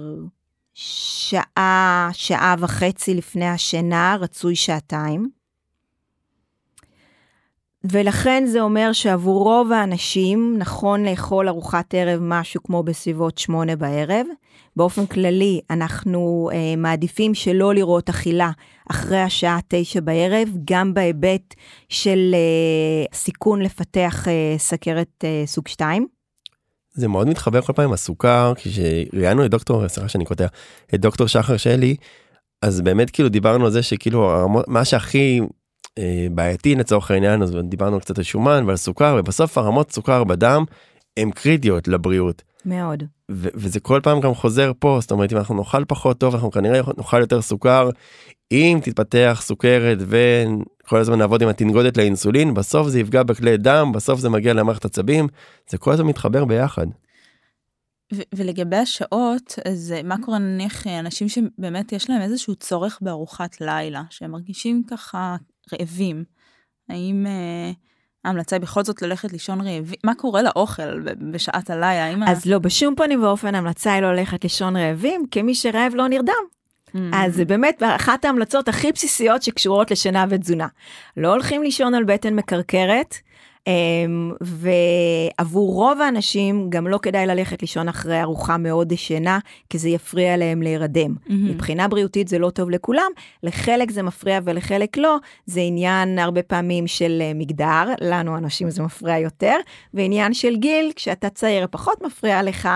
שעה, שעה וחצי לפני השינה, רצוי שעתיים. ולכן זה אומר שעבור רוב האנשים נכון לאכול ארוחת ערב משהו כמו בסביבות שמונה בערב. באופן כללי אנחנו אה, מעדיפים שלא לראות אכילה אחרי השעה תשע בערב, גם בהיבט של אה, סיכון לפתח אה, סכרת אה, סוג 2. זה מאוד מתחבר כל פעם עם הסוכר כשראיינו את דוקטור סליחה שאני קוטע את דוקטור שחר שלי אז באמת כאילו דיברנו על זה שכאילו מה שהכי בעייתי לצורך העניין אז דיברנו קצת על שומן ועל סוכר ובסוף הרמות סוכר בדם הם קריטיות לבריאות. מאוד. ו- וזה כל פעם גם חוזר פה זאת אומרת אם אנחנו נאכל פחות טוב אנחנו כנראה נאכל יותר סוכר אם תתפתח סוכרת וכל הזמן נעבוד עם התנגודת לאינסולין בסוף זה יפגע בכלי דם בסוף זה מגיע למערכת עצבים זה כל הזמן מתחבר ביחד. ולגבי השעות אז מה קורה נניח אנשים שבאמת יש להם איזשהו צורך בארוחת לילה שהם מרגישים ככה רעבים. האם אה, ההמלצה היא בכל זאת ללכת לישון רעבים? מה קורה לאוכל בשעת הלילה? אז ה... לא בשום פנים ואופן ההמלצה היא לא ללכת לישון רעבים כי מי שרעב לא נרדם. Mm. אז זה באמת אחת ההמלצות הכי בסיסיות שקשורות לשינה ותזונה. לא הולכים לישון על בטן מקרקרת, ועבור רוב האנשים גם לא כדאי ללכת לישון אחרי ארוחה מאוד דשנה, כי זה יפריע להם להירדם. Mm-hmm. מבחינה בריאותית זה לא טוב לכולם, לחלק זה מפריע ולחלק לא, זה עניין הרבה פעמים של אה, מגדר, לנו אנשים זה מפריע יותר, ועניין של גיל, כשאתה צעיר פחות מפריע לך,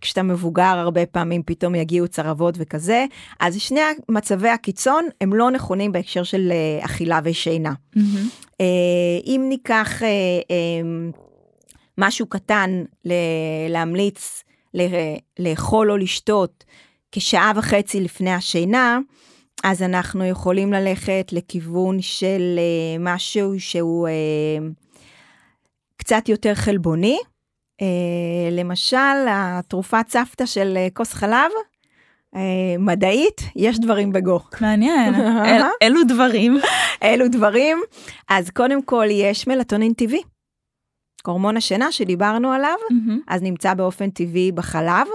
כשאתה מבוגר הרבה פעמים פתאום יגיעו צרבות וכזה, אז שני מצבי הקיצון הם לא נכונים בהקשר של אה, אכילה ושינה. Mm-hmm. אה, אם ניקח אה, משהו קטן להמליץ לאכול או לשתות כשעה וחצי לפני השינה, אז אנחנו יכולים ללכת לכיוון של משהו שהוא קצת יותר חלבוני. למשל, התרופת סבתא של כוס חלב, מדעית, יש דברים בגו. מעניין, אל, אלו דברים. אלו דברים. אז קודם כל יש מלטונין טבעי. הורמון השינה שדיברנו עליו, mm-hmm. אז נמצא באופן טבעי בחלב.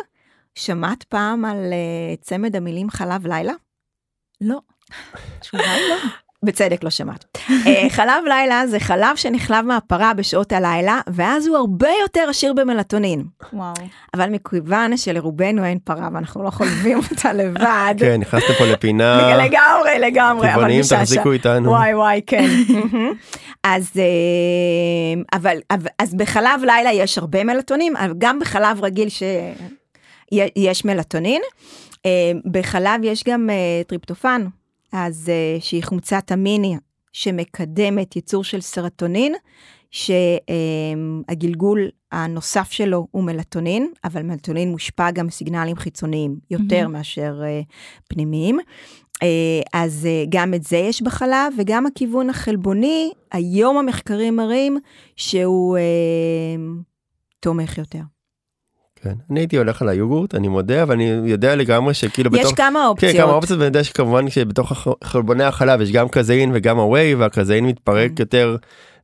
שמעת פעם על uh, צמד המילים חלב לילה? לא. תשובה לא. בצדק לא שמעת. uh, חלב לילה זה חלב שנחלב מהפרה בשעות הלילה, ואז הוא הרבה יותר עשיר במלטונין. וואו. אבל מכיוון שלרובנו אין פרה ואנחנו לא חולבים אותה לבד. כן, נכנסתם פה לפינה. לגמרי, לגמרי. טבעונים, תחזיקו איתנו. וואי וואי, כן. אז, uh, אבל, אז בחלב לילה יש הרבה מלטונין, אבל גם בחלב רגיל שיש מלטונין. אה, בחלב יש גם טריפטופן, אז אה, שהיא חומצת אמיני שמקדמת ייצור של סרטונין, שהגלגול אה, הנוסף שלו הוא מלטונין, אבל מלטונין מושפע גם מסיגנלים חיצוניים יותר אמהם. מאשר אה, פנימיים. אה, אז אה, גם את זה יש בחלב, וגם הכיוון החלבוני, היום המחקרים מראים שהוא אה, תומך יותר. כן, אני הייתי הולך על היוגורט, אני מודה, אבל אני יודע לגמרי שכאילו יש בתוך... יש כמה אופציות. כן, כמה אופציות, ואני יודע שכמובן שבתוך חלבוני החלב יש גם קזאין וגם הווי, והקזאין מתפרק mm. יותר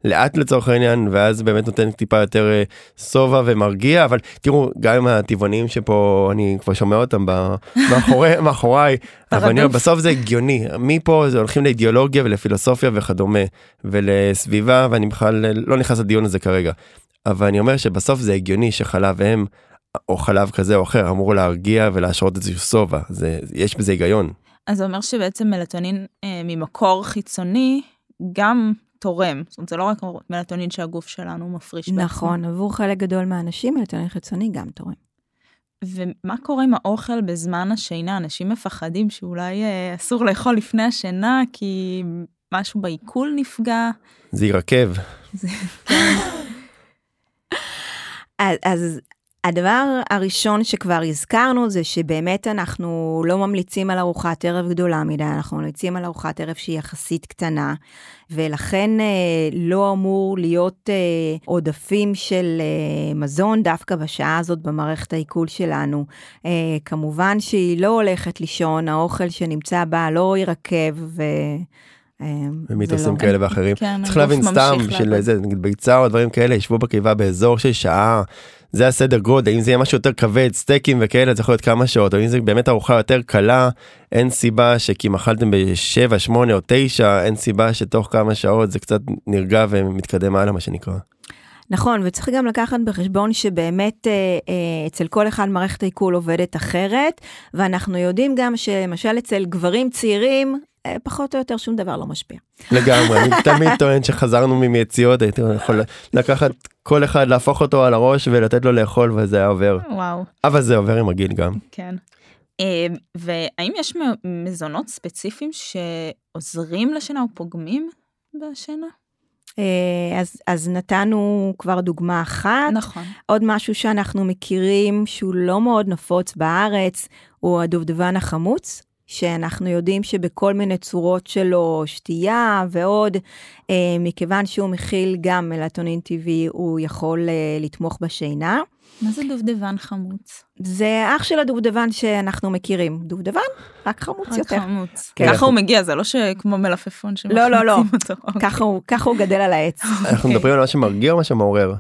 לאט לצורך העניין, ואז באמת נותן טיפה יותר אה, שובע ומרגיע, אבל תראו, גם עם הטבעונים שפה, אני כבר שומע אותם מאחורי, מאחוריי, אבל אני אומר, בסוף זה הגיוני, מפה זה הולכים לאידיאולוגיה ולפילוסופיה וכדומה, ולסביבה, ואני בכלל לא נכנס לדיון הזה כרגע. אבל אני אומר שבסוף זה הגיוני שחלב אם או חלב כזה או אחר אמור להרגיע ולהשרות איזשהו שובע, זה, יש בזה היגיון. אז זה אומר שבעצם מלטונין אה, ממקור חיצוני גם תורם, זאת אומרת זה לא רק מלטונין שהגוף שלנו מפריש. נכון, בעצם. עבור חלק גדול מהאנשים מלטונין חיצוני גם תורם. ומה קורה עם האוכל בזמן השינה? אנשים מפחדים שאולי אה, אסור לאכול לפני השינה כי משהו בעיכול נפגע. זה ירקב. אז, אז הדבר הראשון שכבר הזכרנו זה שבאמת אנחנו לא ממליצים על ארוחת ערב גדולה מדי, אנחנו ממליצים על ארוחת ערב שהיא יחסית קטנה, ולכן אה, לא אמור להיות אה, עודפים של אה, מזון דווקא בשעה הזאת במערכת העיכול שלנו. אה, כמובן שהיא לא הולכת לישון, האוכל שנמצא בה לא ירקב ו... אה, ומיתוסים כאלה ואחרים. כן, צריך להבין סתם של איזה נגיד ביצה או דברים כאלה ישבו בקיבה באזור של שעה זה הסדר גודל אם זה יהיה משהו יותר כבד סטייקים וכאלה זה יכול להיות כמה שעות או אם זה באמת ארוחה יותר קלה אין סיבה שכי אם אכלתם ב-7 8 או 9 אין סיבה שתוך כמה שעות זה קצת נרגע ומתקדם הלאה מה שנקרא. נכון, וצריך גם לקחת בחשבון שבאמת אה, אה, אצל כל אחד מערכת העיכול עובדת אחרת, ואנחנו יודעים גם שלמשל אצל גברים צעירים, פחות או יותר שום דבר לא משפיע. לגמרי, אני תמיד טוען שחזרנו מיציאות, הייתי יכול לקחת כל אחד, להפוך אותו על הראש ולתת לו לאכול וזה היה עובר. וואו. אבל זה עובר עם הגיל גם. כן. אה, והאם יש מזונות ספציפיים שעוזרים לשינה או פוגמים בשינה? אה, אז, אז נתנו כבר דוגמה אחת. נכון. עוד משהו שאנחנו מכירים שהוא לא מאוד נפוץ בארץ, הוא הדובדבן החמוץ. שאנחנו יודעים שבכל מיני צורות שלו, שתייה ועוד, אה, מכיוון שהוא מכיל גם מלטונין טבעי, הוא יכול אה, לתמוך בשינה. מה זה דובדבן חמוץ? זה אח של הדובדבן שאנחנו מכירים. דובדבן, רק חמוץ רק יותר. רק חמוץ. כן. ככה הוא מגיע, זה לא שכמו מלפפון שמחמיצים לא, לא, לא. אותו. ככה הוא, ככה הוא גדל על העץ. אנחנו מדברים על מה שמרגיע או מה שמעורר?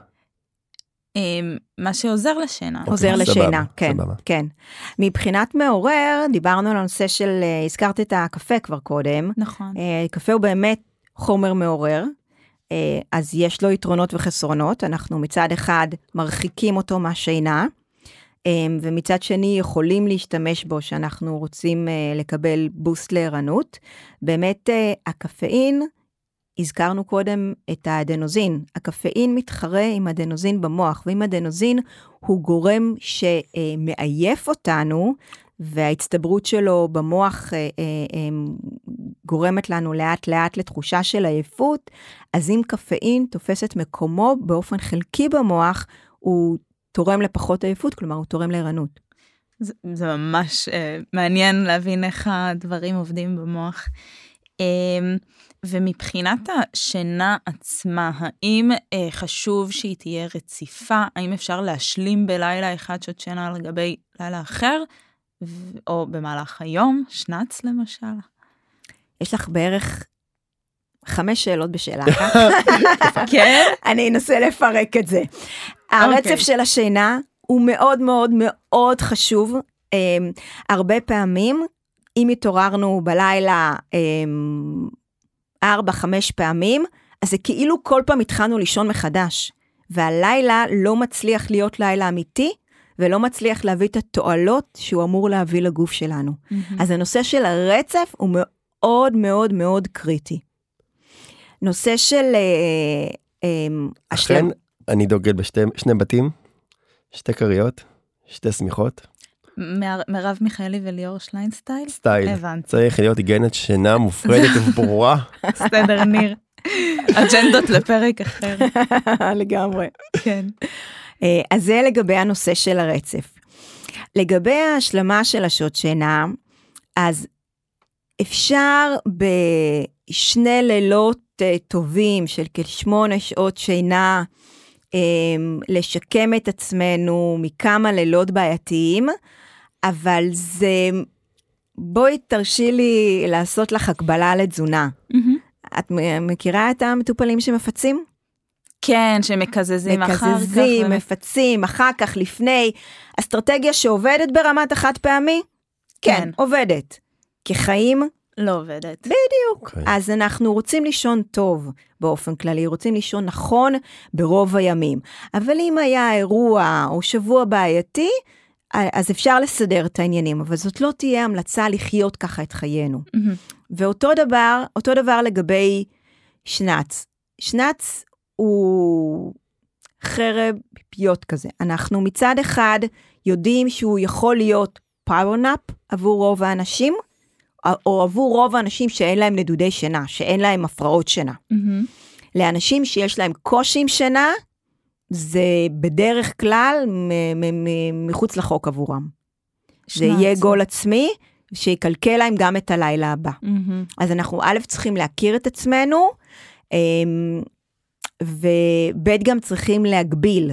אמ, מה שעוזר לשינה. אוקיי, עוזר לשינה, כן, כן. מבחינת מעורר, דיברנו על הנושא של, אה, הזכרת את הקפה כבר קודם. נכון. אה, קפה הוא באמת חומר מעורר, אה, אז יש לו יתרונות וחסרונות. אנחנו מצד אחד מרחיקים אותו מהשינה, ומצד שני יכולים להשתמש בו שאנחנו רוצים לקבל בוסט לערנות. באמת הקפאין, הזכרנו קודם את האדנוזין. הקפאין מתחרה עם אדנוזין במוח, ואם אדנוזין הוא גורם שמעייף אותנו, וההצטברות שלו במוח אה, אה, אה, גורמת לנו לאט לאט לתחושה של עייפות, אז אם קפאין תופס את מקומו באופן חלקי במוח, הוא תורם לפחות עייפות, כלומר הוא תורם לערנות. זה, זה ממש אה, מעניין להבין איך הדברים עובדים במוח. אה, ומבחינת השינה עצמה, האם אה, חשוב שהיא תהיה רציפה? האם אפשר להשלים בלילה אחד שעות שינה על גבי לילה אחר? או במהלך היום, שנץ למשל? יש לך בערך חמש שאלות בשאלה אחת. כן? אני אנסה לפרק את זה. הרצף okay. אוקיי. של השינה הוא מאוד מאוד מאוד חשוב. Um, הרבה פעמים, אם התעוררנו בלילה um, ארבע, חמש פעמים, אז זה כאילו כל פעם התחלנו לישון מחדש. והלילה לא מצליח להיות לילה אמיתי, ולא מצליח להביא את התועלות שהוא אמור להביא לגוף שלנו. Mm-hmm. אז הנושא של הרצף הוא מאוד מאוד מאוד קריטי. נושא של... אה, אה, אכן, אני דוגל בשני בתים, שתי כריות, שתי שמיכות. מרב מיכאלי וליאור שליינסטייל? סטייל. הבנתי. צריך להיות היגיינת שינה מופרדת וברורה. בסדר, ניר. אג'נדות לפרק אחר. לגמרי. כן. אה, אז זה לגבי הנושא של הרצף. לגבי ההשלמה של השעות שינה, אז אפשר בשני לילות אה, טובים של כשמונה שעות שינה, אה, לשקם את עצמנו מכמה לילות בעייתיים, אבל זה, בואי תרשי לי לעשות לך הקבלה לתזונה. Mm-hmm. את מכירה את המטופלים שמפצים? כן, שמקזזים אחר כך. מקזזים, מפצים, אחר כך, לפני. אסטרטגיה שעובדת ברמת החד פעמי? כן, כן, עובדת. כחיים? לא עובדת. בדיוק. Okay. אוקיי. אז אנחנו רוצים לישון טוב באופן כללי, רוצים לישון נכון ברוב הימים. אבל אם היה אירוע או שבוע בעייתי, אז אפשר לסדר את העניינים, אבל זאת לא תהיה המלצה לחיות ככה את חיינו. אמהם. ואותו דבר, אותו דבר לגבי שנץ. שנץ הוא חרב פיפיות כזה. אנחנו מצד אחד יודעים שהוא יכול להיות power nap עבור רוב האנשים, או עבור רוב האנשים שאין להם נדודי שינה, שאין להם הפרעות שינה. אמהם. לאנשים שיש להם קושי עם שינה, זה בדרך כלל מחוץ לחוק עבורם. זה יהיה גול עצמי, שיקלקל להם גם את הלילה הבא. אמהם. אז אנחנו א', צריכים להכיר את עצמנו, אמ, וב' גם צריכים להגביל.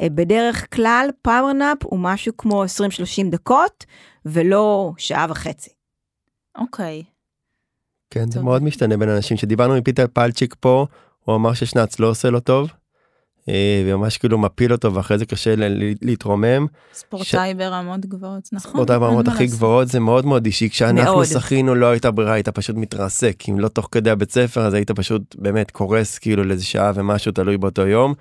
אה, בדרך כלל power nap הוא משהו כמו 20-30 דקות, ולא שעה וחצי. אוקיי. כן, זה מאוד משתנה בין אנשים. שדיברנו עם פיטר פלצ'יק פה, הוא אמר ששנץ לא עושה לו טוב. אה, וממש כאילו מפיל אותו ואחרי זה קשה להתרומם. ספורטאי ש... ברמות גבוהות, נכון? ספורטאי ברמות הכי גבוהות זה מאוד מאוד אישי. כשאנחנו שחינו לא הייתה ברירה, היית פשוט מתרסק. אם לא תוך כדי הבית ספר אז היית פשוט באמת קורס כאילו לאיזה שעה ומשהו תלוי באותו יום.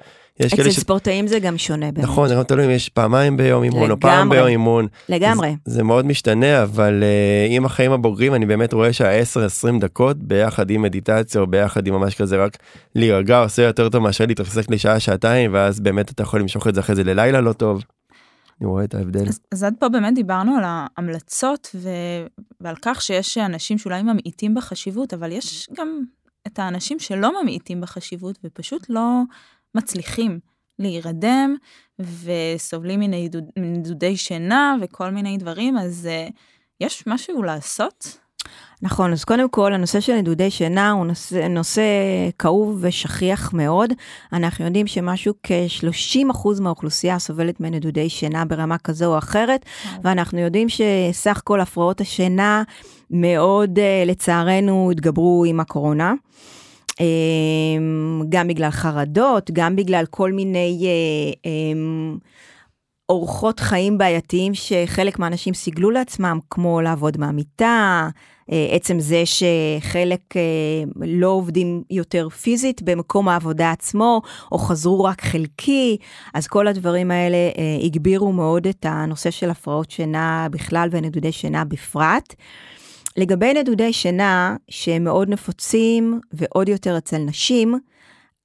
אצל ספורטאים ש... זה גם שונה באמת. נכון, זה גם תלוי אם יש פעמיים ביום אימון או פעם ביום אימון. לגמרי. זה, זה מאוד משתנה, אבל uh, עם החיים הבוגרים אני באמת רואה שה-10-20 דקות ביחד עם מדיטציה או ביחד עם ממש כזה רק להירגע עושה יותר טוב מאשר להתרסק לשעה שעתיים ואז באמת אתה יכול למשוך את זה אחרי זה ללילה לא טוב. אני רואה את ההבדל. אז, אז עד פה באמת דיברנו על ההמלצות ו... ועל כך שיש אנשים שאולי ממעיטים בחשיבות, אבל יש גם את האנשים שלא ממעיטים בחשיבות ופשוט לא מצליחים להירדם וסובלים מנדודי שינה וכל מיני דברים, אז uh, יש משהו לעשות? נכון, אז קודם כל הנושא של נדודי שינה הוא נושא, נושא כאוב ושכיח מאוד. אנחנו יודעים שמשהו כ-30% מהאוכלוסייה סובלת מנדודי שינה ברמה כזו או אחרת, ואנחנו יודעים שסך כל הפרעות השינה מאוד uh, לצערנו התגברו עם הקורונה. אמ, גם בגלל חרדות, גם בגלל כל מיני אה, אמ, אורחות חיים בעייתיים שחלק מהאנשים סיגלו לעצמם, כמו לעבוד מהמיטה, אה, עצם זה שחלק אה, לא עובדים יותר פיזית במקום העבודה עצמו, או חזרו רק חלקי, אז כל הדברים האלה הגבירו מאוד את הנושא של הפרעות שינה בכלל ונדודי שינה בפרט. לגבי נדודי שינה, שהם מאוד נפוצים ועוד יותר אצל נשים,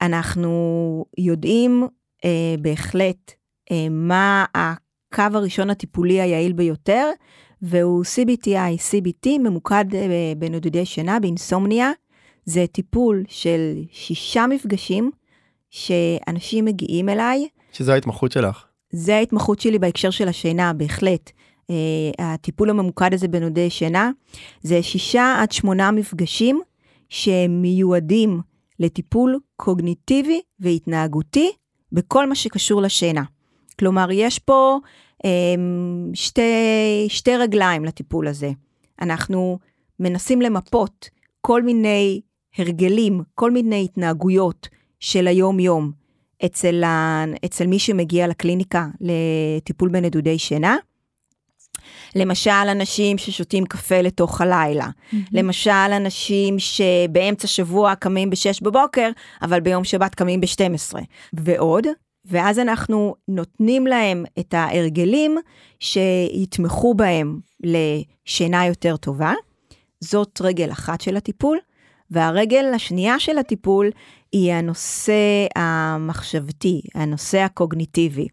אנחנו יודעים אה, בהחלט אה, מה הקו הראשון הטיפולי היעיל ביותר, והוא CBTI, CBT, ממוקד אה, בנדודי שינה, באינסומניה. זה טיפול של שישה מפגשים שאנשים מגיעים אליי. שזו ההתמחות שלך. זה ההתמחות שלי בהקשר של השינה, בהחלט. Uh, הטיפול הממוקד הזה בנודי שינה, זה שישה עד שמונה מפגשים שמיועדים לטיפול קוגניטיבי והתנהגותי בכל מה שקשור לשינה. כלומר, יש פה אמ, שתי, שתי רגליים לטיפול הזה. אנחנו מנסים למפות כל מיני הרגלים, כל מיני התנהגויות של היום-יום אצל, ה, אצל מי שמגיע לקליניקה לטיפול בנדודי שינה. למשל, אנשים ששותים קפה לתוך הלילה. Mm-hmm. למשל, אנשים שבאמצע שבוע קמים ב-6 בבוקר, אבל ביום שבת קמים ב-12. ועוד, ואז אנחנו נותנים להם את ההרגלים שיתמכו בהם לשינה יותר טובה. זאת רגל אחת של הטיפול. והרגל השנייה של הטיפול היא הנושא המחשבתי, הנושא הקוגניטיבי.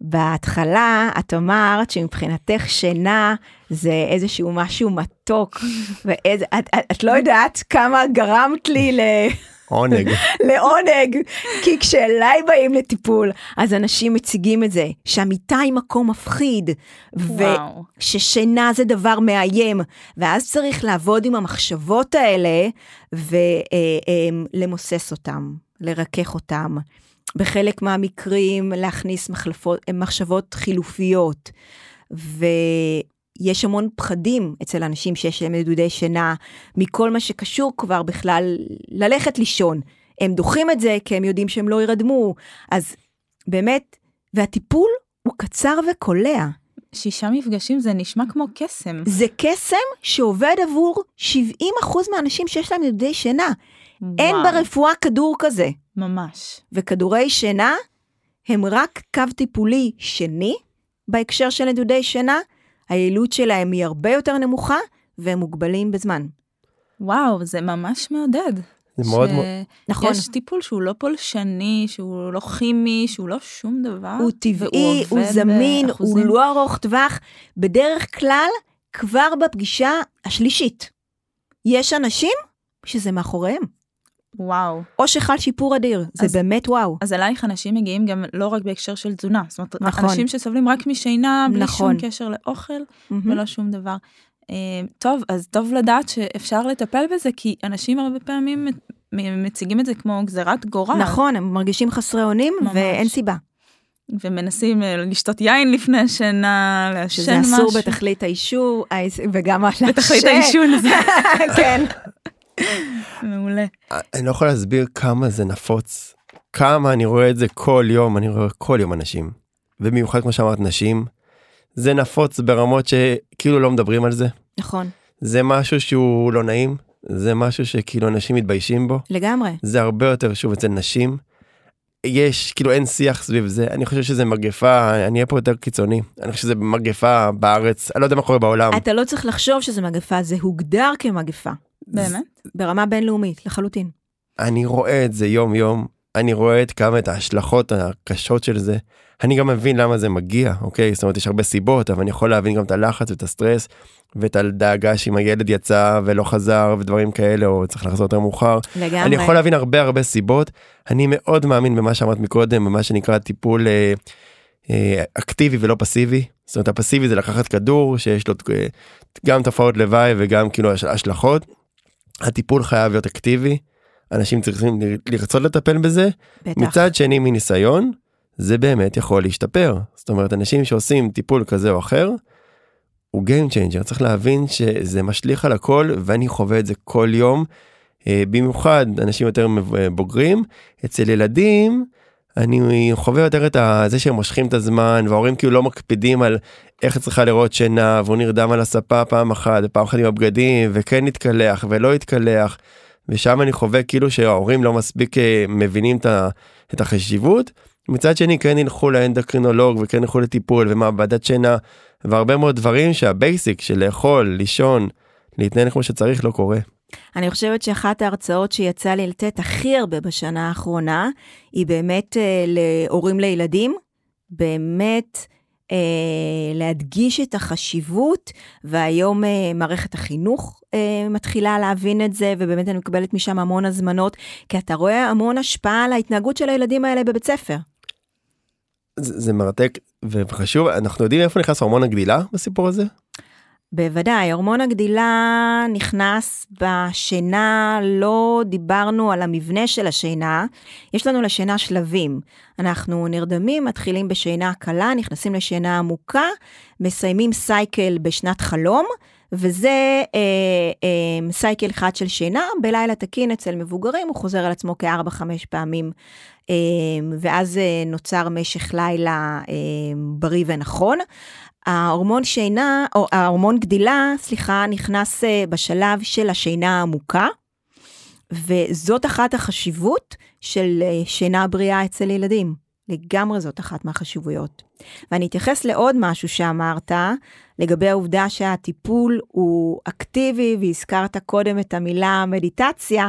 בהתחלה את אמרת שמבחינתך שינה זה איזשהו משהו מתוק, ואת את, את לא יודעת כמה גרמת לי ל... עונג. לעונג, כי כשאליי באים לטיפול, אז אנשים מציגים את זה, שהמיטה היא מקום מפחיד, וששינה זה דבר מאיים, ואז צריך לעבוד עם המחשבות האלה ולמוסס אותם, לרכך אותם. בחלק מהמקרים להכניס מחלפות, מחשבות חילופיות. ו... יש המון פחדים אצל אנשים שיש להם נדודי שינה, מכל מה שקשור כבר בכלל ללכת לישון. הם דוחים את זה כי הם יודעים שהם לא ירדמו. אז באמת, והטיפול הוא קצר וקולע. שישה מפגשים זה נשמע כמו קסם. זה קסם שעובד עבור 70% מהאנשים שיש להם נדודי שינה. וואו. אין ברפואה כדור כזה. ממש. וכדורי שינה הם רק קו טיפולי שני בהקשר של נדודי שינה, היעילות שלהם היא הרבה יותר נמוכה, והם מוגבלים בזמן. וואו, זה ממש מעודד. זה מאוד מאוד... נכון. יש טיפול שהוא לא פולשני, שהוא לא כימי, שהוא לא שום דבר. הוא טבעי, הוא זמין, באחוזים. הוא לא ארוך טווח. בדרך כלל, כבר בפגישה השלישית. יש אנשים שזה מאחוריהם. וואו. או שחל שיפור אדיר, זה אז, באמת וואו. אז אלייך אנשים מגיעים גם לא רק בהקשר של תזונה, זאת אומרת, נכון. אנשים שסובלים רק משינה, בלי נכון. שום קשר לאוכל mm-hmm. ולא שום דבר. Uh, טוב, אז טוב לדעת שאפשר לטפל בזה, כי אנשים הרבה פעמים מציגים את זה כמו גזירת גורל. נכון, הם מרגישים חסרי אונים ואין סיבה. ומנסים אה, לשתות יין לפני השינה, לעשן משהו. שזה אסור בתכלית האישור, וגם לעשן. בתכלית העישון. כן. מעולה. אני לא יכול להסביר כמה זה נפוץ, כמה אני רואה את זה כל יום, אני רואה כל יום אנשים. ובמיוחד כמו שאמרת נשים, זה נפוץ ברמות שכאילו לא מדברים על זה. נכון. זה משהו שהוא לא נעים, זה משהו שכאילו אנשים מתביישים בו. לגמרי. זה הרבה יותר שוב אצל נשים. יש כאילו אין שיח סביב זה אני חושב שזה מגפה אני אהיה פה יותר קיצוני אני חושב שזה מגפה בארץ אני לא יודע מה קורה בעולם. אתה לא צריך לחשוב שזה מגפה זה הוגדר כמגפה. באמת? ברמה בינלאומית, לחלוטין. אני רואה את זה יום יום, אני רואה את כמה את ההשלכות הקשות של זה. אני גם מבין למה זה מגיע, אוקיי? זאת אומרת, יש הרבה סיבות, אבל אני יכול להבין גם את הלחץ ואת הסטרס, ואת הדאגה שאם הילד יצא ולא חזר ודברים כאלה, או צריך לחזור יותר מאוחר. לגמרי. אני יכול להבין הרבה הרבה סיבות. אני מאוד מאמין במה שאמרת מקודם, במה שנקרא טיפול אה, אה, אקטיבי ולא פסיבי. זאת אומרת, הפסיבי זה לקחת כדור שיש לו אה, גם תופעות לוואי וגם כאילו השלכות. הטיפול חייב להיות אקטיבי, אנשים צריכים לרצות לטפל בזה. בטח. מצד שני מניסיון, זה באמת יכול להשתפר. זאת אומרת, אנשים שעושים טיפול כזה או אחר, הוא Game Changer, צריך להבין שזה משליך על הכל, ואני חווה את זה כל יום. אה, במיוחד אנשים יותר בוגרים, אצל ילדים, אני חווה יותר את זה שהם מושכים את הזמן וההורים כאילו לא מקפידים על איך צריכה לראות שינה והוא נרדם על הספה פעם אחת פעם אחת עם הבגדים וכן התקלח ולא התקלח. ושם אני חווה כאילו שההורים לא מספיק אה, מבינים את החשיבות. מצד שני כן ילכו לאנדוקרינולוג וכן ילכו לטיפול ומעבדת שינה והרבה מאוד דברים שהבייסיק של לאכול, לישון, להתנהל כמו שצריך לא קורה. אני חושבת שאחת ההרצאות שיצא לי לתת הכי הרבה בשנה האחרונה, היא באמת אה, להורים לילדים, באמת להדגיש את החשיבות, והיום אה, מערכת החינוך אה, מתחילה להבין את זה, ובאמת אני מקבלת משם המון הזמנות, כי אתה רואה המון השפעה על ההתנהגות של הילדים האלה בבית ספר. זה, זה מרתק וחשוב, אנחנו יודעים איפה נכנס הורמון הגדילה בסיפור הזה? בוודאי, הורמון הגדילה נכנס בשינה, לא דיברנו על המבנה של השינה, יש לנו לשינה שלבים. אנחנו נרדמים, מתחילים בשינה קלה, נכנסים לשינה עמוקה, מסיימים סייקל בשנת חלום, וזה אה, אה, סייקל אחד של שינה, בלילה תקין אצל מבוגרים, הוא חוזר על עצמו כ-4-5 פעמים, אה, ואז אה, נוצר משך לילה אה, בריא ונכון. ההורמון שינה, או ההורמון גדילה, סליחה, נכנס אה, בשלב של השינה העמוקה, וזאת אחת החשיבות של אה, שינה בריאה אצל ילדים. לגמרי זאת אחת מהחשיבויות. ואני אתייחס לעוד משהו שאמרת, לגבי העובדה שהטיפול הוא אקטיבי, והזכרת קודם את המילה מדיטציה,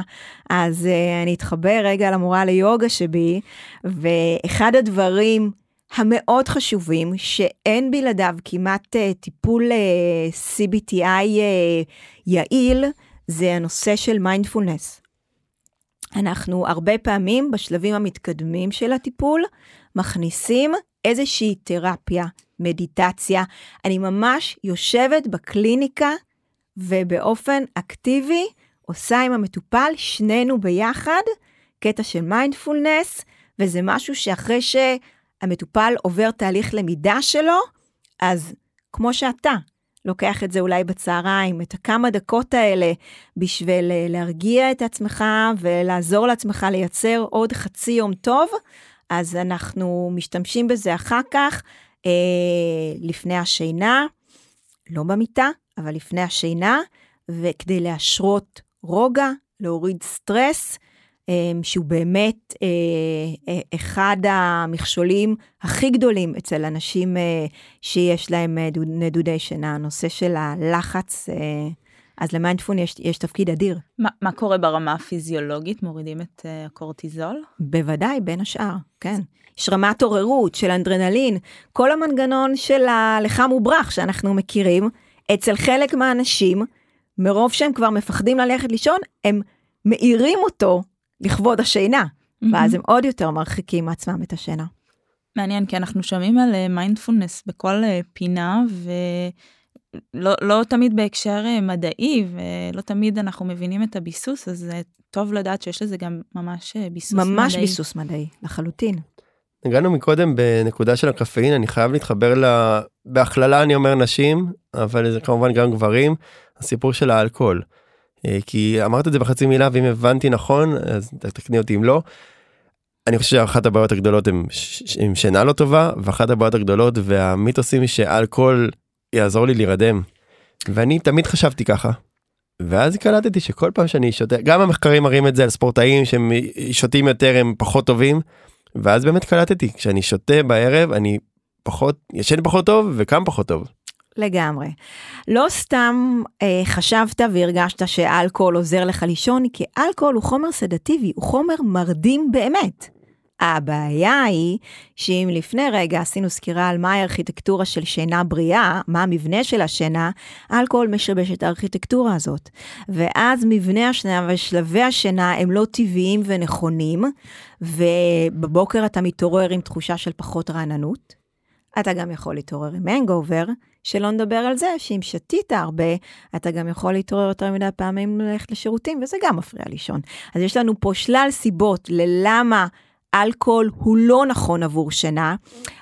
אז uh, אני אתחבר רגע למורה ליוגה שבי, ואחד הדברים המאוד חשובים, שאין בלעדיו כמעט uh, טיפול אה, CBTI אה, יעיל, זה הנושא של מיינדפולנס. אנחנו הרבה פעמים בשלבים המתקדמים של הטיפול מכניסים איזושהי תרפיה, מדיטציה. אני ממש יושבת בקליניקה ובאופן אקטיבי עושה עם המטופל, שנינו ביחד, קטע של מיינדפולנס, וזה משהו שאחרי ש... המטופל עובר תהליך למידה שלו, אז כמו שאתה לוקח את זה אולי בצהריים, את הכמה דקות האלה, בשביל אה, להרגיע את עצמך ולעזור לעצמך לייצר עוד חצי יום טוב, אז אנחנו משתמשים בזה אחר כך, אה, לפני השינה, לא במיטה, אבל לפני השינה, וכדי להשרות רוגע, להוריד סטרס, שהוא באמת אה, אה, אחד המכשולים הכי גדולים אצל אנשים אה, שיש להם נדודי שינה, הנושא של הלחץ. אז למיינדפון יש, יש תפקיד אדיר. מה, מה קורה ברמה הפיזיולוגית? מורידים את uh, הקורטיזול? בוודאי, בין השאר, כן. יש רמת עוררות של אנדרנלין, כל המנגנון של הלחם וברח שאנחנו מכירים, אצל חלק מהאנשים, מרוב שהם כבר מפחדים ללכת לישון, הם מאירים אותו לכבוד השינה, mm-hmm. ואז הם עוד יותר מרחיקים מעצמם את השינה. מעניין, כי אנחנו שומעים על מיינדפולנס uh, בכל uh, פינה, ולא לא תמיד בהקשר uh, מדעי, ולא תמיד אנחנו מבינים את הביסוס, אז טוב לדעת שיש לזה גם ממש ביסוס ממש מדעי. ממש ביסוס מדעי, לחלוטין. הגענו מקודם בנקודה של הקפאין, אני חייב להתחבר ל... בהכללה אני אומר נשים, אבל זה כמובן גם גברים, הסיפור של האלכוהול. אה, כי אמרת את זה בחצי מילה ואם הבנתי נכון אז תקני אותי אם לא. אני חושב שאחת הבעיות הגדולות הם, עם שינה לא טובה ואחת הבעיות הגדולות והמיתוסים שאלכוהול יעזור לי להירדם. ואני תמיד חשבתי ככה. ואז קלטתי שכל פעם שאני שותה גם המחקרים מראים את זה על ספורטאים שהם שותים יותר הם פחות טובים. ואז באמת קלטתי כשאני שותה בערב אני פחות ישן פחות טוב וקם פחות טוב. לגמרי. לא סתם אה, חשבת והרגשת שאלכוהול עוזר לך לישון, כי אלכוהול הוא חומר סדטיבי, הוא חומר מרדים באמת. הבעיה היא שאם לפני רגע עשינו סקירה על מהי הארכיטקטורה של שינה בריאה, מה המבנה של השינה, אלכוהול משבש את הארכיטקטורה הזאת. ואז מבנה השינה ושלבי השינה הם לא טבעיים ונכונים, ובבוקר אתה מתעורר עם תחושה של פחות רעננות. אתה גם יכול להתעורר עם הנגובר, שלא נדבר על זה שאם שתית הרבה, אתה גם יכול להתעורר יותר מדי פעמים ללכת לשירותים, וזה גם מפריע לישון. אז יש לנו פה שלל סיבות ללמה אלכוהול הוא לא נכון עבור שינה.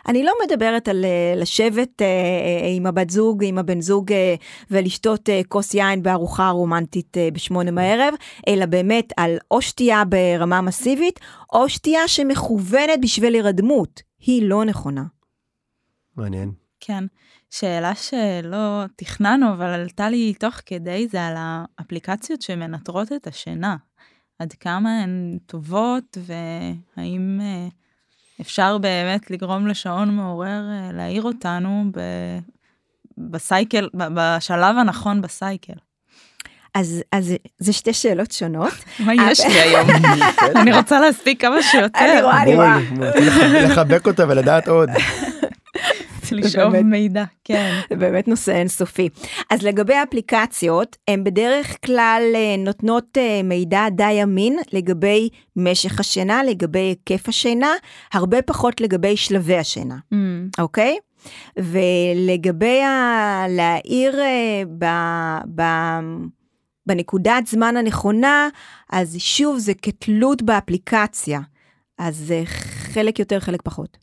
אני לא מדברת על אה, לשבת אה, אה, עם הבת זוג, עם הבן זוג ולשתות כוס יין בארוחה רומנטית בשמונה בערב, אלא באמת על או שתייה ברמה מסיבית, או שתייה שמכוונת בשביל הירדמות. היא לא נכונה. מעניין. כן. שאלה שלא תכננו, אבל עלתה לי תוך כדי, זה על האפליקציות שמנטרות את השינה. עד כמה הן טובות, והאם אה, אפשר באמת לגרום לשעון מעורר אה, להעיר אותנו ב, בסייקל, ב, בשלב הנכון בסייקל. אז, אז זה שתי שאלות שונות. מה יש לי היום? אני רוצה להספיק כמה שיותר. אני רואה, אני רואה. לחבק אותה ולדעת עוד. לשאוב מידע, כן. זה באמת נושא אינסופי. אז לגבי אפליקציות, הן בדרך כלל אה, נותנות אה, מידע די אמין לגבי משך השינה, לגבי היקף השינה, הרבה פחות לגבי שלבי השינה, Mm, אוקיי? ולגבי ה... להעיר אה, ב... ב... בנקודת זמן הנכונה, אז שוב זה כתלות באפליקציה. אז חלק יותר, חלק פחות.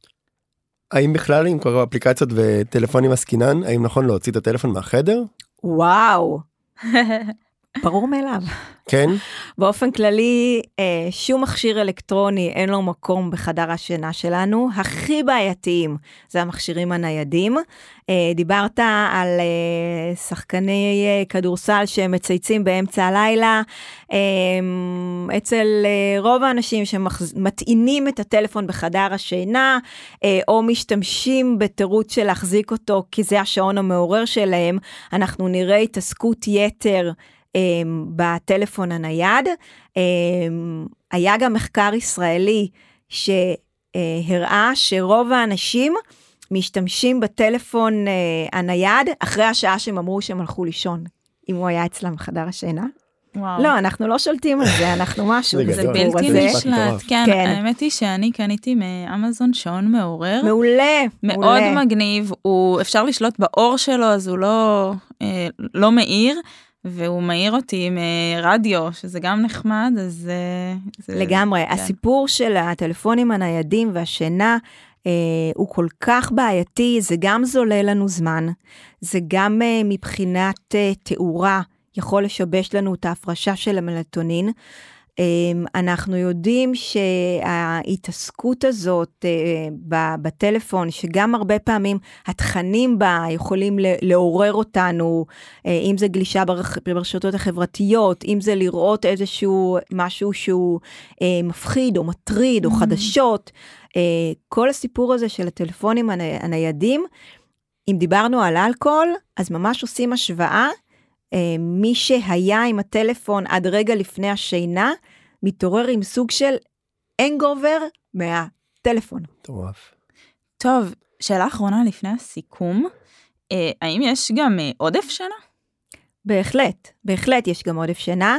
האם בכלל אם כבר אפליקציות וטלפונים עסקינן האם נכון להוציא את הטלפון מהחדר? וואו, ברור מאליו. כן? באופן כללי, אה, שום מכשיר אלקטרוני אין לו מקום בחדר השינה שלנו. הכי בעייתיים זה המכשירים הניידים. אה, דיברת על אה, שחקני כדורסל שמצייצים באמצע הלילה. אצל רוב האנשים שמטעינים את הטלפון בחדר השינה, או משתמשים בתירוץ של להחזיק אותו כי זה השעון המעורר שלהם, אנחנו נראה התעסקות יתר בטלפון הנייד. אמ, היה גם מחקר ישראלי שהראה שרוב האנשים משתמשים בטלפון אה, הנייד אחרי השעה שהם אמרו שהם הלכו לישון, אם הוא היה אצלם בחדר השינה. וואו. לא, אנחנו לא שולטים על זה, אנחנו משהו זה בלתי נשלט. כן, כן. האמת היא שאני קניתי מאמזון שעון מעורר, מעולה, מאוד מעולה. מגניב, הוא אפשר לשלוט באור שלו אז הוא לא, אה, לא מאיר, והוא מעיר אותי עם אה, רדיו, שזה גם נחמד, אז... אה, זה- לגמרי. כן. הסיפור של הטלפונים הניידים והשינה אה, הוא כל כך בעייתי, זה גם זולל לנו זמן, זה גם אה, מבחינת אה, תאורה יכול לשבש לנו את ההפרשה של המלטונין. אה, אנחנו יודעים שההתעסקות הזאת אה, בטלפון, שגם הרבה פעמים התכנים בה יכולים לעורר אותנו, אה, אם זה גלישה ברשתות החברתיות, אם זה לראות איזשהו משהו שהוא אה, מפחיד או מטריד או Mm. חדשות, כל הסיפור הזה של הטלפונים הני- הניידים, אם דיברנו על אלכוהול, אז ממש עושים השוואה. אה, מי שהיה עם הטלפון עד רגע לפני השינה, מתעורר עם סוג של הנגובר מהטלפון. מטורף. טוב, שאלה אחרונה לפני הסיכום, אה, האם יש גם אה, עודף שינה? בהחלט, בהחלט יש גם עודף שינה.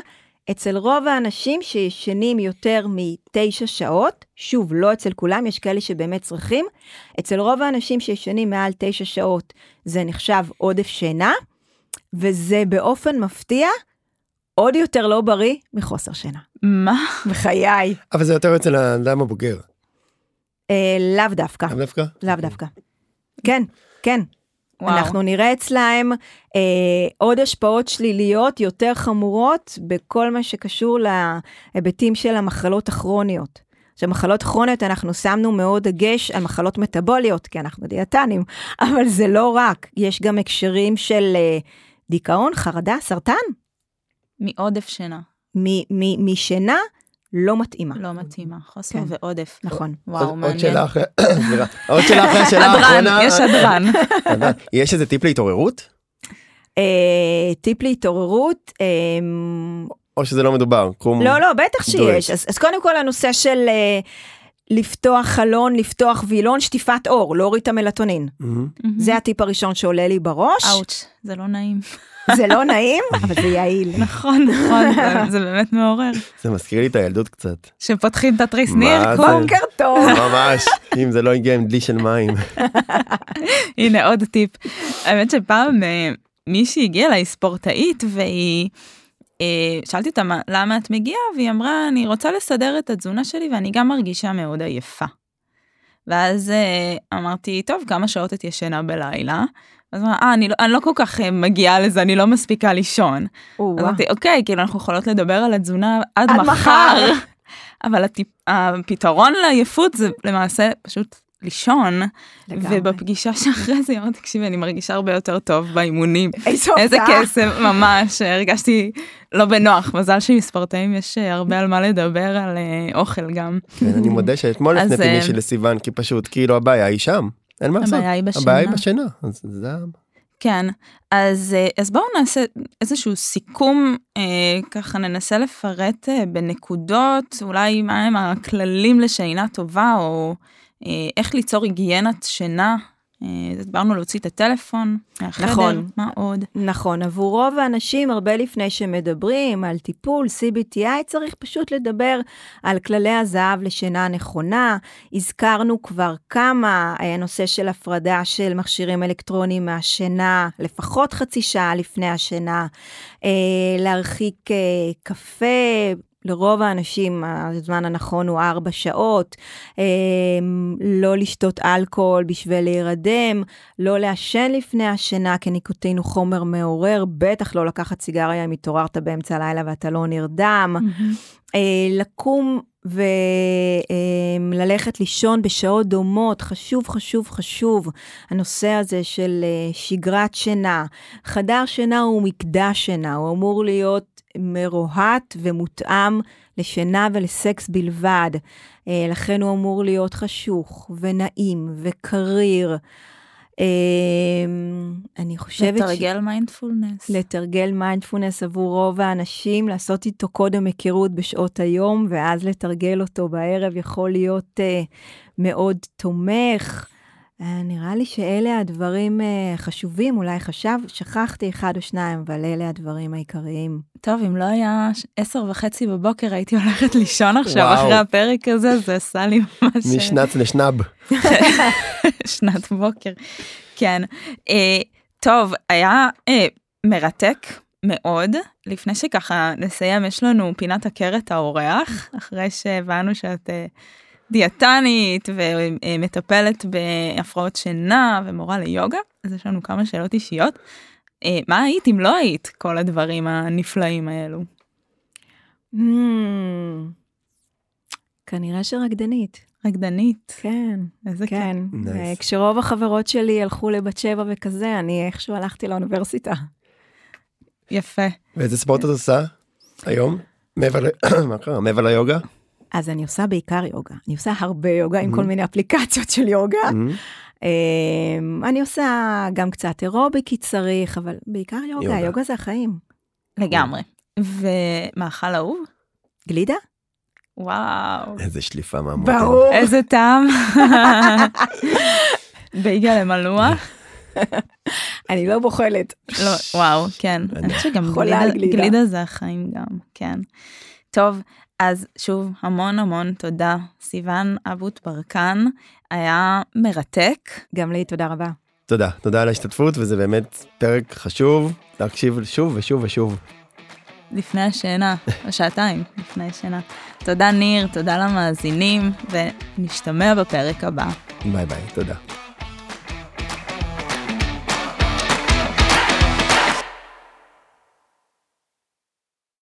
אצל רוב האנשים שישנים יותר מתשע שעות, שוב, לא אצל כולם, יש כאלה שבאמת צריכים, אצל רוב האנשים שישנים מעל תשע שעות זה נחשב עודף שינה, וזה באופן מפתיע עוד יותר לא בריא מחוסר שינה. מה? בחיי. אבל זה יותר אצל האדם הבוגר. אה, לאו דווקא, לאו דווקא? לאו דווקא. כן, כן. וואו. אנחנו נראה אצלהם אה, עוד השפעות שליליות יותר חמורות בכל מה שקשור להיבטים של המחלות הכרוניות. עכשיו, מחלות כרוניות, אנחנו שמנו מאוד דגש על מחלות מטבוליות, כי אנחנו דיאטנים, אבל זה לא רק, יש גם הקשרים של אה, דיכאון, חרדה, סרטן, מעודף שינה, מ- מ- משינה לא מתאימה. לא מתאימה, חוסר כן. ועודף. נכון. וואו, עוד- מעניין. עוד שאלה אחרי, סליחה. עוד שאלה אחרי השאלה האחרונה. יש הדרן. הדרן. יש איזה טיפ להתעוררות? אה, טיפ להתעוררות, אה, או שזה לא מדובר? קום. לא, לא, בטח שיש. אז, אז קודם כל הנושא של אה, לפתוח חלון, לפתוח וילון, שטיפת אור, להוריד את המלטונין. זה הטיפ הראשון שעולה לי בראש. אאוץ', זה לא נעים. זה לא נעים, אבל זה יעיל. נכון, נכון, זה- באמת מעורר. זה מזכיר לי את הילדות קצת. שפותחים את התריס מה ניר. בוקר טוב. ממש. אם זה לא הגיע עם דלי של מים. הנה עוד טיפ. האמת שפעם אה, מישהי הגיעה אליי ספורטאית והיא שאלתי אותה למה את מגיעה והיא אמרה אני רוצה לסדר את התזונה שלי ואני גם מרגישה מאוד עייפה. ואז uh, אמרתי טוב כמה שעות את ישנה בלילה. אז אמרה אה אני, לא, אני לא כל כך uh, מגיעה לזה אני לא מספיקה לישון. אמרתי אוקיי כאילו אנחנו יכולות לדבר על התזונה עד, עד מחר. מחר. אבל הטיפ, הפתרון לעייפות זה למעשה פשוט לישון, לגמרי. ובפגישה שאחרי זה היא אמרת, תקשיבי, אני מרגישה הרבה יותר טוב באימונים. איזה איזה קסם, ממש, הרגשתי לא בנוח, מזל שעם ספורטאים יש אה, הרבה על מה לדבר על אה, אוכל גם. כן, אני מודה שאתמול הפניתי אה, מישהי לסיוון, כי פשוט, כאילו, הבעיה היא שם, אין מה לעשות. הבעיה היא בשינה. הבעיה היא בשינה, אז זה... כן, אז, אז בואו נעשה איזשהו סיכום, אה, ככה ננסה לפרט אה, בנקודות, אולי מהם הכללים לשינה טובה, או אה, איך ליצור היגיינת שינה. אה, דיברנו להוציא את הטלפון מהחדר, נכון, מה עוד? נכון, עבור רוב האנשים, הרבה לפני שמדברים על טיפול CBTI, צריך פשוט לדבר על כללי הזהב לשינה נכונה. הזכרנו כבר כמה, הנושא של הפרדה של מכשירים אלקטרוניים מהשינה, לפחות חצי שעה לפני השינה, אה, להרחיק קפה, לרוב האנשים הזמן הנכון הוא ארבע שעות, אמ, לא לשתות אלכוהול בשביל להירדם, לא לעשן לפני השינה, כי ניקוטין הוא חומר מעורר, בטח לא לקחת סיגריה אם התעוררת באמצע הלילה ואתה לא נרדם. Mm-hmm. לקום וללכת לישון בשעות דומות, חשוב, חשוב, חשוב. הנושא הזה של אה, שגרת שינה. חדר שינה הוא מקדש שינה, הוא אמור להיות מרוהט ומותאם לשינה ולסקס בלבד. אה, לכן הוא אמור להיות חשוך ונעים וקריר. אה, אני חושבת... לתרגל מיינדפולנס. לתרגל מיינדפולנס עבור רוב האנשים, לעשות איתו קודם היכרות בשעות היום, ואז לתרגל אותו בערב יכול להיות אה, מאוד תומך. אה, נראה לי שאלה הדברים uh, חשובים, אולי חשב, שכחתי אחד או שניים, אבל אלה הדברים העיקריים. טוב, אם לא היה עשר וחצי בבוקר, הייתי הולכת לישון עכשיו וואו. אחרי הפרק הזה, זה עשה לי ממש... משנת לשנב. שנת בוקר, כן. Uh, טוב, היה uh, מרתק מאוד. לפני שככה נסיים, יש לנו פינת עקרת האורח, אחרי שהבנו שאת... Uh, דיאטנית ומטפלת בהפרעות שינה ומורה ליוגה, אז יש לנו כמה שאלות אישיות. אה, מה היית אם לא היית כל הדברים הנפלאים האלו? Hmm, כנראה שרקדנית. רקדנית. כן, איזה כן. Nice. כשרוב החברות שלי הלכו לבת שבע וכזה, אני איכשהו הלכתי לאוניברסיטה. יפה. ואיזה ספורט את עושה היום? מעבר ליוגה? אז אני עושה בעיקר יוגה. אני עושה הרבה יוגה עם כל mm-hmm. מיני אפליקציות של יוגה. Mm-hmm. אמ, אני עושה גם קצת אירובי כי צריך, אבל בעיקר יוגה, יוגה זה החיים. לגמרי. ומאכל אהוב? גלידה? וואו. איזה שליפה מהמותן. ברור. איזה טעם. בייגה למלוח. אני לא בוחלת. לא, וואו, כן. אני חושבת שגם גלידה זה החיים גם, כן. טוב, אז שוב, המון המון תודה, סיוון אבוט ברקן, היה מרתק. גם לי, תודה רבה. תודה, תודה על ההשתתפות, וזה באמת פרק חשוב להקשיב שוב ושוב ושוב. לפני השינה, שעתיים לפני השינה. תודה ניר, תודה למאזינים, ונשתמע בפרק הבא. ביי ביי, תודה.